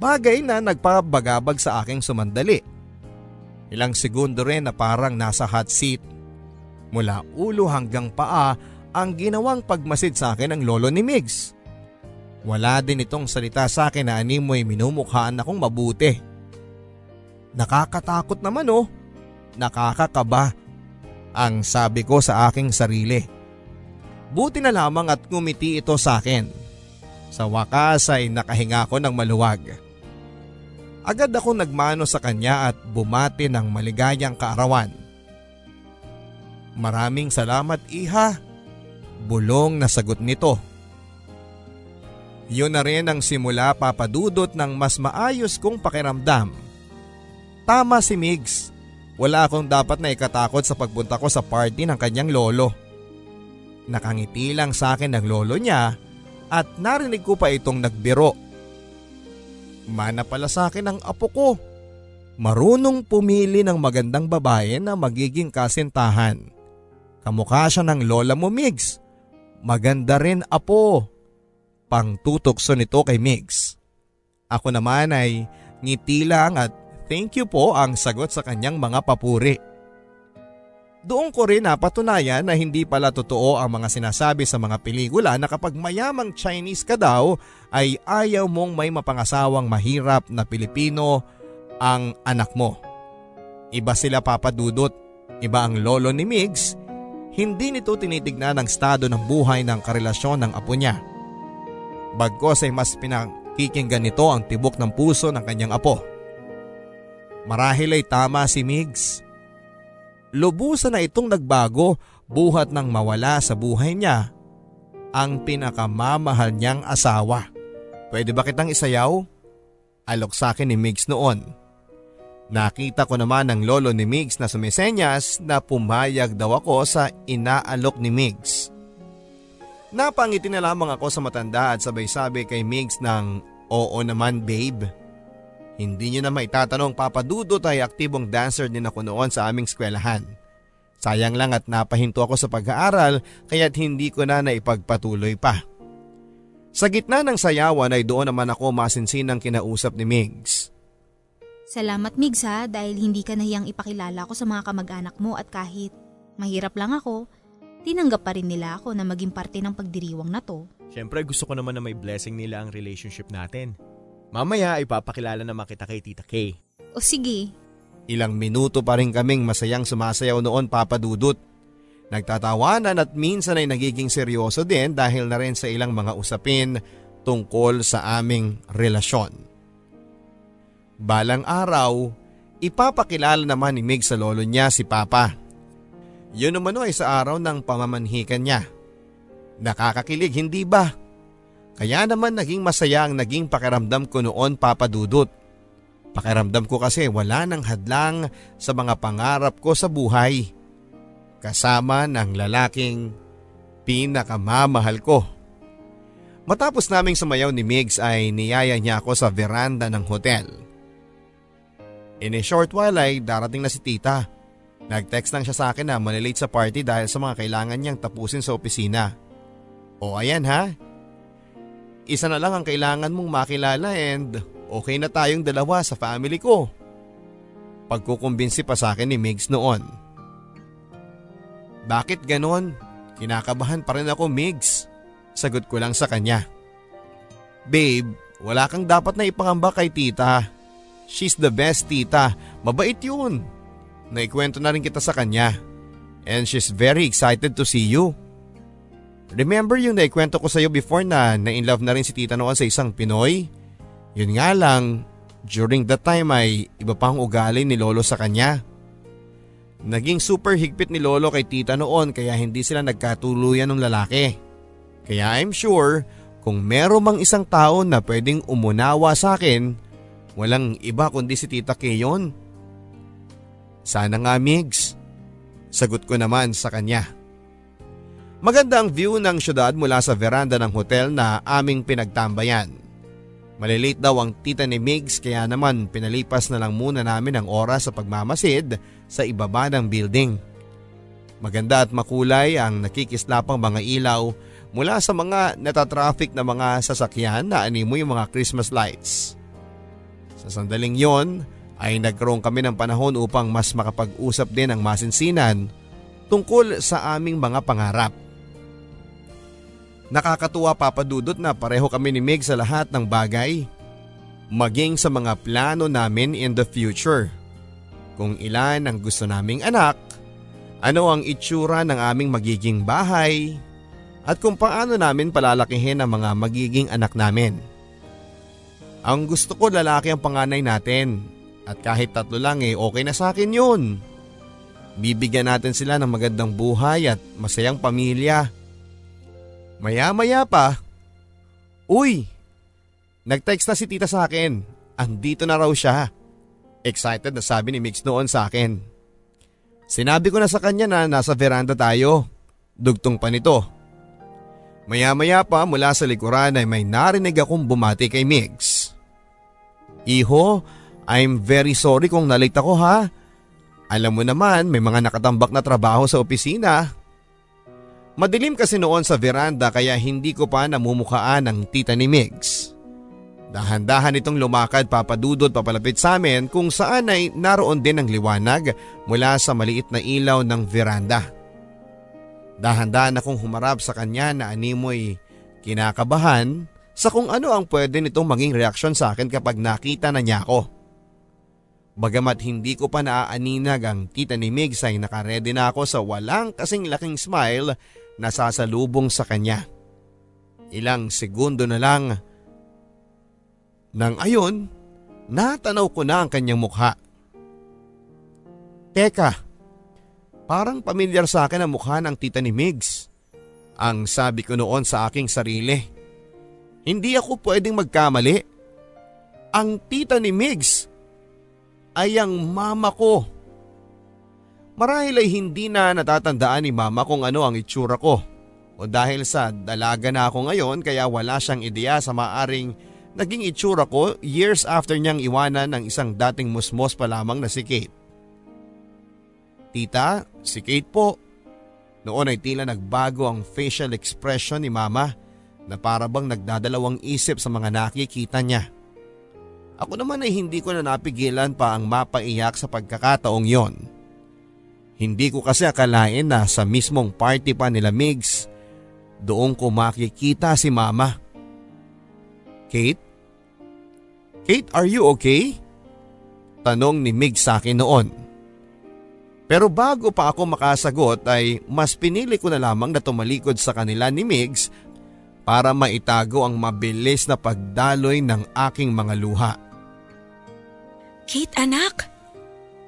Bagay na nagpabagabag sa aking sumandali. Ilang segundo rin na parang nasa hot seat. Mula ulo hanggang paa ang ginawang pagmasid sa akin ng lolo ni Migs. Wala din itong salita sa akin na animoy minumukhaan akong mabuti. Nakakatakot naman oh. Nakakakaba. Ang sabi ko sa aking sarili. Buti na lamang at ngumiti ito sa akin. Sa wakas ay nakahinga ko ng maluwag. Agad ako nagmano sa kanya at bumati ng maligayang kaarawan. Maraming salamat iha. Bulong na sagot nito. Yun na rin ang simula papadudot ng mas maayos kong pakiramdam Tama si Migs. Wala akong dapat na ikatakot sa pagpunta ko sa party ng kanyang lolo. Nakangiti lang sa akin ng lolo niya at narinig ko pa itong nagbiro. Mana pala sa akin ang apo ko. Marunong pumili ng magandang babae na magiging kasintahan. Kamukha siya ng lola mo Migs. Maganda rin apo. Pangtutokso nito kay Migs. Ako naman ay ngiti lang at Thank you po ang sagot sa kanyang mga papuri. Doon ko rin napatunayan na hindi pala totoo ang mga sinasabi sa mga pelikula na kapag mayamang Chinese ka daw ay ayaw mong may mapangasawang mahirap na Pilipino ang anak mo. Iba sila papadudot, iba ang lolo ni Migs, hindi nito tinitignan ang estado ng buhay ng karelasyon ng apo niya. Bagkos ay mas pinakikinggan nito ang tibok ng puso ng kanyang apo. Marahil ay tama si Migs. Lubusan na itong nagbago buhat ng mawala sa buhay niya ang pinakamamahal niyang asawa. Pwede ba kitang isayaw? Alok sa akin ni Migs noon. Nakita ko naman ng lolo ni Migs na sumisenyas na pumayag daw ako sa inaalok ni Migs. Napangiti na lamang ako sa matanda at sabay-sabi kay Migs ng oo naman babe. Hindi niyo na maitatanong papadudot ay aktibong dancer din ako noon sa aming skwelahan. Sayang lang at napahinto ako sa pag-aaral kaya't hindi ko na naipagpatuloy pa. Sa gitna ng sayawan ay doon naman ako masinsinang kinausap ni Migs. Salamat Migs ha dahil hindi ka nahiyang ipakilala ko sa mga kamag-anak mo at kahit mahirap lang ako, tinanggap pa rin nila ako na maging parte ng pagdiriwang na to. Siyempre gusto ko naman na may blessing nila ang relationship natin. Mamaya ay papakilala naman kita kay Tita Kay. O sige. Ilang minuto pa rin kaming masayang sumasayaw noon papadudot. Nagtatawanan at minsan ay nagiging seryoso din dahil na rin sa ilang mga usapin tungkol sa aming relasyon. Balang araw, ipapakilala naman ni Mig sa lolo niya si Papa. Yun naman ay sa araw ng pamamanhikan niya. Nakakakilig, hindi ba? Kaya naman naging masaya ang naging pakiramdam ko noon papadudot. Pakiramdam ko kasi wala nang hadlang sa mga pangarap ko sa buhay. Kasama ng lalaking pinakamamahal ko. Matapos naming sumayaw ni Migs ay niyaya niya ako sa veranda ng hotel. In a short while ay darating na si tita. Nag-text lang siya sa akin na malilate sa party dahil sa mga kailangan niyang tapusin sa opisina. O ayan ha, isa na lang ang kailangan mong makilala and okay na tayong dalawa sa family ko. Pagkukumbinsi pa sa akin ni Migs noon. Bakit ganon? Kinakabahan pa rin ako Migs. Sagot ko lang sa kanya. Babe, wala kang dapat na ipangamba kay tita. She's the best tita. Mabait yun. Naikwento na rin kita sa kanya. And she's very excited to see you. Remember yung naikwento ko sa iyo before na na-inlove na rin si tita noon sa isang Pinoy? Yun nga lang, during that time ay iba pang ugali ni Lolo sa kanya. Naging super higpit ni Lolo kay tita noon kaya hindi sila nagkatuluyan ng lalaki. Kaya I'm sure kung meron mang isang tao na pwedeng umunawa sa akin, walang iba kundi si tita Kay yun. Sana nga Migs. Sagot ko naman sa kanya. Maganda ang view ng syudad mula sa veranda ng hotel na aming pinagtambayan. Malilate daw ang tita ni Migs kaya naman pinalipas na lang muna namin ang oras sa pagmamasid sa ibaba ng building. Maganda at makulay ang nakikislapang mga ilaw mula sa mga natatraffic na mga sasakyan na animo yung mga Christmas lights. Sa sandaling yon ay nagkaroon kami ng panahon upang mas makapag-usap din ang masinsinan tungkol sa aming mga pangarap. Nakakatuwa papadudot na pareho kami ni Meg sa lahat ng bagay. Maging sa mga plano namin in the future. Kung ilan ang gusto naming anak, ano ang itsura ng aming magiging bahay, at kung paano namin palalakihin ang mga magiging anak namin. Ang gusto ko lalaki ang panganay natin at kahit tatlo lang eh okay na sa akin yun. Bibigyan natin sila ng magandang buhay at masayang pamilya Maya-maya pa, Uy! Nag-text na si tita sa akin. Andito na raw siya. Excited na sabi ni Mix noon sa akin. Sinabi ko na sa kanya na nasa veranda tayo. Dugtong pa nito. Maya-maya pa mula sa likuran ay may narinig akong bumati kay Mix. Iho, I'm very sorry kung nalate ako ha. Alam mo naman may mga nakatambak na trabaho sa opisina Madilim kasi noon sa veranda kaya hindi ko pa namumukhaan ang tita ni Migs. Dahan-dahan itong lumakad papadudod papalapit sa amin kung saan ay naroon din ang liwanag mula sa maliit na ilaw ng veranda. Dahan-dahan akong humarap sa kanya na animoy kinakabahan sa kung ano ang pwede nitong maging reaksyon sa akin kapag nakita na niya ako. Bagamat hindi ko pa naaaninag ang tita ni Migs ay nakaredy na ako sa walang kasing laking smile nasasalubong sa kanya. Ilang segundo na lang. Nang ayon, natanaw ko na ang kanyang mukha. Teka, parang pamilyar sa akin ang mukha ng tita ni Migs. Ang sabi ko noon sa aking sarili. Hindi ako pwedeng magkamali. Ang tita ni Migs ay ang mama ko. Marahil ay hindi na natatandaan ni mama kung ano ang itsura ko. O dahil sa dalaga na ako ngayon kaya wala siyang ideya sa maaring naging itsura ko years after niyang iwanan ng isang dating musmos pa lamang na si Kate. Tita, si Kate po. Noon ay tila nagbago ang facial expression ni mama na parabang nagdadalawang isip sa mga nakikita niya. Ako naman ay hindi ko na napigilan pa ang mapaiyak sa pagkakataong yon. Hindi ko kasi akalain na sa mismong party pa nila Migs, doon ko makikita si mama. Kate? Kate, are you okay? Tanong ni Migs sa akin noon. Pero bago pa ako makasagot ay mas pinili ko na lamang na tumalikod sa kanila ni Migs para maitago ang mabilis na pagdaloy ng aking mga luha. Kate anak,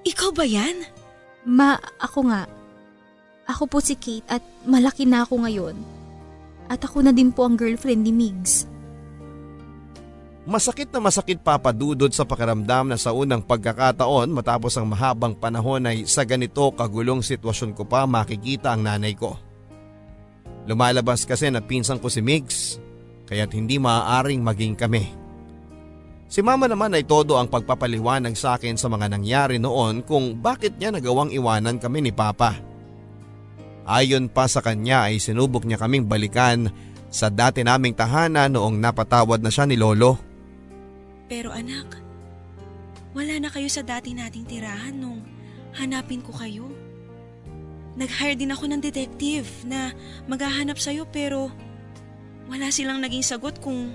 ikaw ba yan? Ma, ako nga. Ako po si Kate at malaki na ako ngayon. At ako na din po ang girlfriend ni Migs. Masakit na masakit papadudod sa pakiramdam na sa unang pagkakataon matapos ang mahabang panahon ay sa ganito kagulong sitwasyon ko pa makikita ang nanay ko. Lumalabas kasi na pinsan ko si Migs kaya't hindi maaaring maging kami. Si mama naman ay todo ang pagpapaliwanag sa akin sa mga nangyari noon kung bakit niya nagawang iwanan kami ni Papa. Ayon pa sa kanya ay sinubok niya kaming balikan sa dati naming tahanan noong napatawad na siya ni Lolo. Pero anak, wala na kayo sa dati nating tirahan nung hanapin ko kayo. Nag-hire din ako ng detective na maghahanap sa'yo pero wala silang naging sagot kung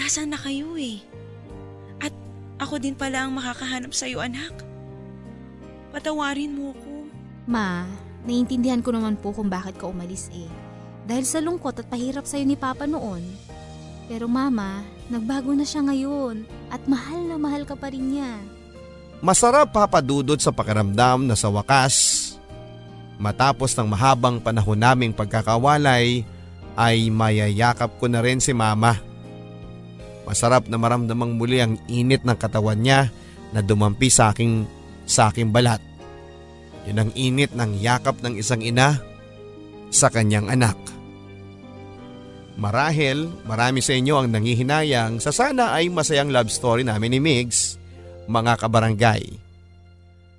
nasaan na kayo eh. At ako din pala ang makakahanap sa'yo anak. Patawarin mo ko. Ma, naiintindihan ko naman po kung bakit ka umalis eh. Dahil sa lungkot at pahirap sa'yo ni Papa noon. Pero mama, Nagbago na siya ngayon at mahal na mahal ka pa rin niya. Masarap papadudod sa pakiramdam na sa wakas, matapos ng mahabang panahon naming pagkakawalay, ay mayayakap ko na rin si mama. Masarap na maramdamang muli ang init ng katawan niya na dumampi sa aking, sa aking balat. Yun ang init ng yakap ng isang ina sa kanyang anak. Marahil marami sa inyo ang nangihinayang sa sana ay masayang love story namin ni Migs, mga kabarangay.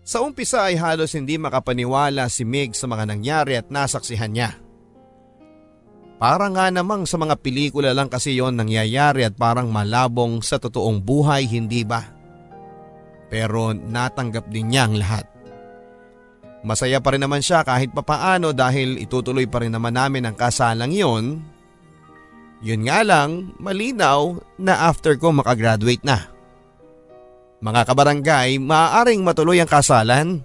Sa umpisa ay halos hindi makapaniwala si Migs sa mga nangyari at nasaksihan niya. Parang nga namang sa mga pelikula lang kasi yon nangyayari at parang malabong sa totoong buhay, hindi ba? Pero natanggap din niya ang lahat. Masaya pa rin naman siya kahit papaano dahil itutuloy pa rin naman namin ang kasalang iyon yun nga lang, malinaw na after ko makagraduate na. Mga kabarangay, maaaring matuloy ang kasalan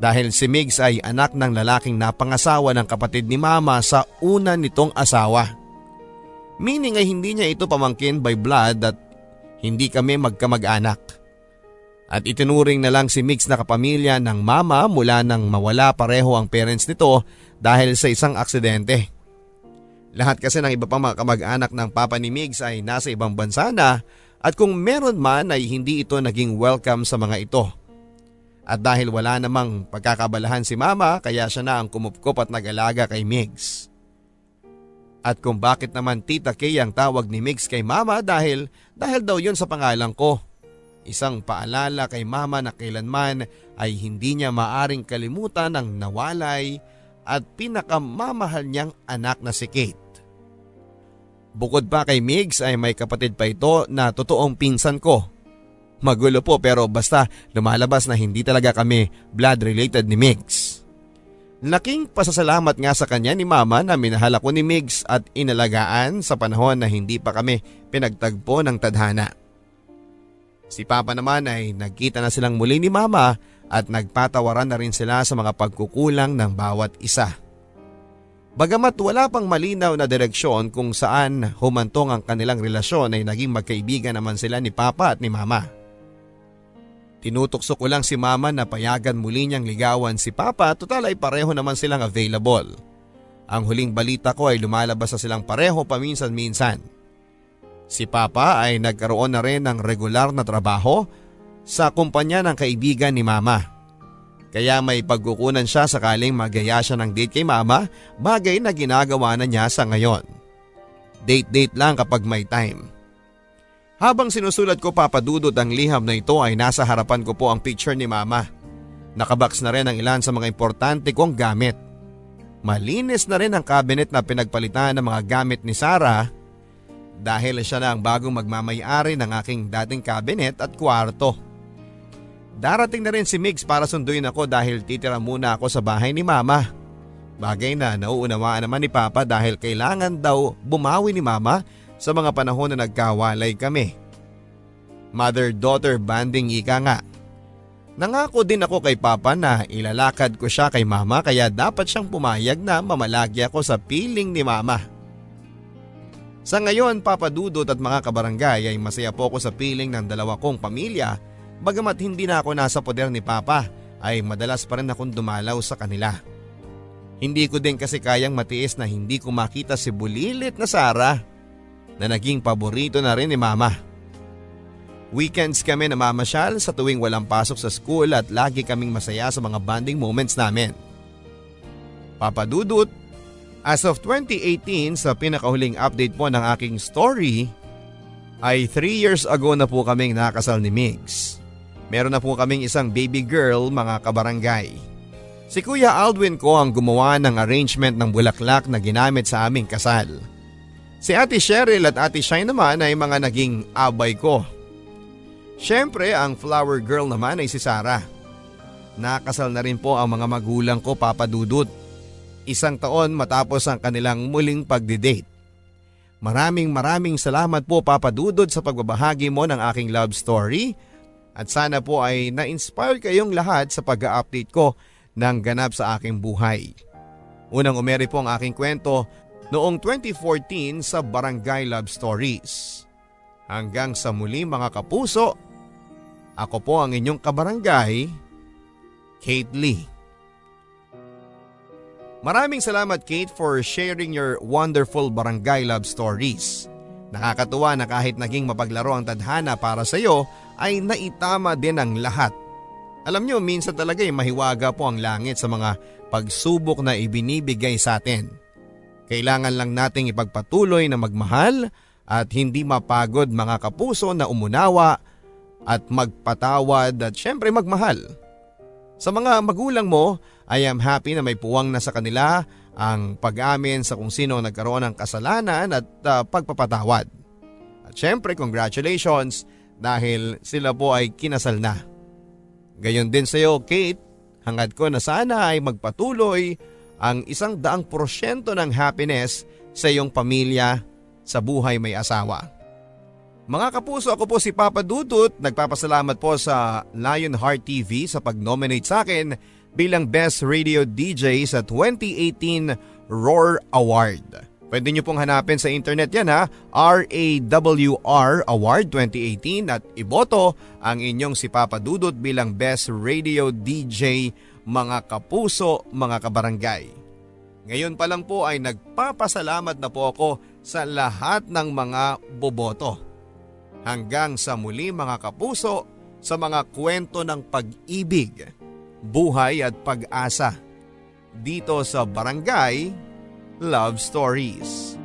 dahil si Migs ay anak ng lalaking napangasawa ng kapatid ni mama sa una nitong asawa. Meaning ay hindi niya ito pamangkin by blood at hindi kami magkamag-anak. At itinuring na lang si Migs na kapamilya ng mama mula nang mawala pareho ang parents nito dahil sa isang aksidente. Lahat kasi ng iba pang mga kamag-anak ng papa ni Migs ay nasa ibang bansa na at kung meron man ay hindi ito naging welcome sa mga ito. At dahil wala namang pagkakabalahan si mama kaya siya na ang kumupkop at nag-alaga kay Migs. At kung bakit naman Tita Kay ang tawag ni Migs kay mama dahil dahil daw yun sa pangalan ko. Isang paalala kay mama na kailanman ay hindi niya maaring kalimutan ang nawalay at pinakamamahal niyang anak na si Kate. Bukod pa kay Migs ay may kapatid pa ito na totoong pinsan ko. Magulo po pero basta lumalabas na hindi talaga kami blood related ni Migs. Laking pasasalamat nga sa kanya ni mama na minahal ako ni Migs at inalagaan sa panahon na hindi pa kami pinagtagpo ng tadhana. Si Papa naman ay nagkita na silang muli ni Mama at nagpatawaran na rin sila sa mga pagkukulang ng bawat isa. Bagamat wala pang malinaw na direksyon kung saan humantong ang kanilang relasyon ay naging magkaibigan naman sila ni Papa at ni Mama. Tinutokso ko lang si Mama na payagan muli niyang ligawan si Papa total ay pareho naman silang available. Ang huling balita ko ay lumalabas sa silang pareho paminsan-minsan. Si Papa ay nagkaroon na rin ng regular na trabaho sa kumpanya ng kaibigan ni mama. Kaya may pagkukunan siya sakaling magaya siya ng date kay mama, bagay na ginagawa na niya sa ngayon. Date-date lang kapag may time. Habang sinusulat ko papadudot ang liham na ito ay nasa harapan ko po ang picture ni mama. Nakabox na rin ang ilan sa mga importante kong gamit. Malinis na rin ang cabinet na pinagpalitan ng mga gamit ni Sarah dahil siya na ang bagong magmamayari ng aking dating cabinet at kwarto. Darating na rin si Migs para sunduin ako dahil titira muna ako sa bahay ni Mama. Bagay na nauunawaan naman ni Papa dahil kailangan daw bumawi ni Mama sa mga panahon na nagkawalay kami. Mother-daughter banding ika nga. Nangako din ako kay Papa na ilalakad ko siya kay Mama kaya dapat siyang pumayag na mamalagi ako sa piling ni Mama. Sa ngayon, Papa Dudot at mga kabarangay ay masaya po ako sa piling ng dalawa kong pamilya Bagamat hindi na ako nasa poder ni Papa ay madalas pa rin akong dumalaw sa kanila. Hindi ko din kasi kayang matiis na hindi ko makita si bulilit na Sara na naging paborito na rin ni mama. Weekends kami namamasyal sa tuwing walang pasok sa school at lagi kaming masaya sa mga bonding moments namin. Papadudot, as of 2018 sa pinakahuling update po ng aking story, ay 3 years ago na po kaming nakasal ni Migs. Meron na po kaming isang baby girl mga kabarangay. Si Kuya Aldwin ko ang gumawa ng arrangement ng bulaklak na ginamit sa aming kasal. Si Ate Cheryl at Ate Shine naman ay mga naging abay ko. Siyempre ang flower girl naman ay si Sarah. Nakasal na rin po ang mga magulang ko papadudot. Isang taon matapos ang kanilang muling pagdidate. Maraming maraming salamat po papadudod sa pagbabahagi mo ng aking love story at sana po ay na-inspire kayong lahat sa pag-update ko ng ganap sa aking buhay. Unang umeri po ang aking kwento noong 2014 sa Barangay Love Stories. Hanggang sa muli mga kapuso, ako po ang inyong kabarangay, Kate Lee. Maraming salamat Kate for sharing your wonderful barangay love stories. Nakakatuwa na kahit naging mapaglaro ang tadhana para sa iyo ay naitama din ang lahat. Alam nyo minsan talaga ay mahiwaga po ang langit sa mga pagsubok na ibinibigay sa atin. Kailangan lang nating ipagpatuloy na magmahal at hindi mapagod mga kapuso na umunawa at magpatawad at syempre magmahal. Sa mga magulang mo, I am happy na may puwang na sa kanila ang pag-amin sa kung sino nagkaroon ng kasalanan at uh, pagpapatawad. At syempre congratulations dahil sila po ay kinasal na. Gayon din sa iyo Kate, hangad ko na sana ay magpatuloy ang isang daang porsyento ng happiness sa iyong pamilya sa buhay may asawa. Mga kapuso, ako po si Papa Dudut. Nagpapasalamat po sa Lionheart TV sa pag-nominate sa akin bilang Best Radio DJ sa 2018 Roar Award. Pwede nyo pong hanapin sa internet yan ha, RAWR Award 2018 at iboto ang inyong si Papa Dudut bilang Best Radio DJ mga kapuso, mga kabarangay. Ngayon pa lang po ay nagpapasalamat na po ako sa lahat ng mga boboto. Hanggang sa muli mga kapuso sa mga kwento ng pag-ibig, buhay at pag-asa. Dito sa Barangay Love Stories.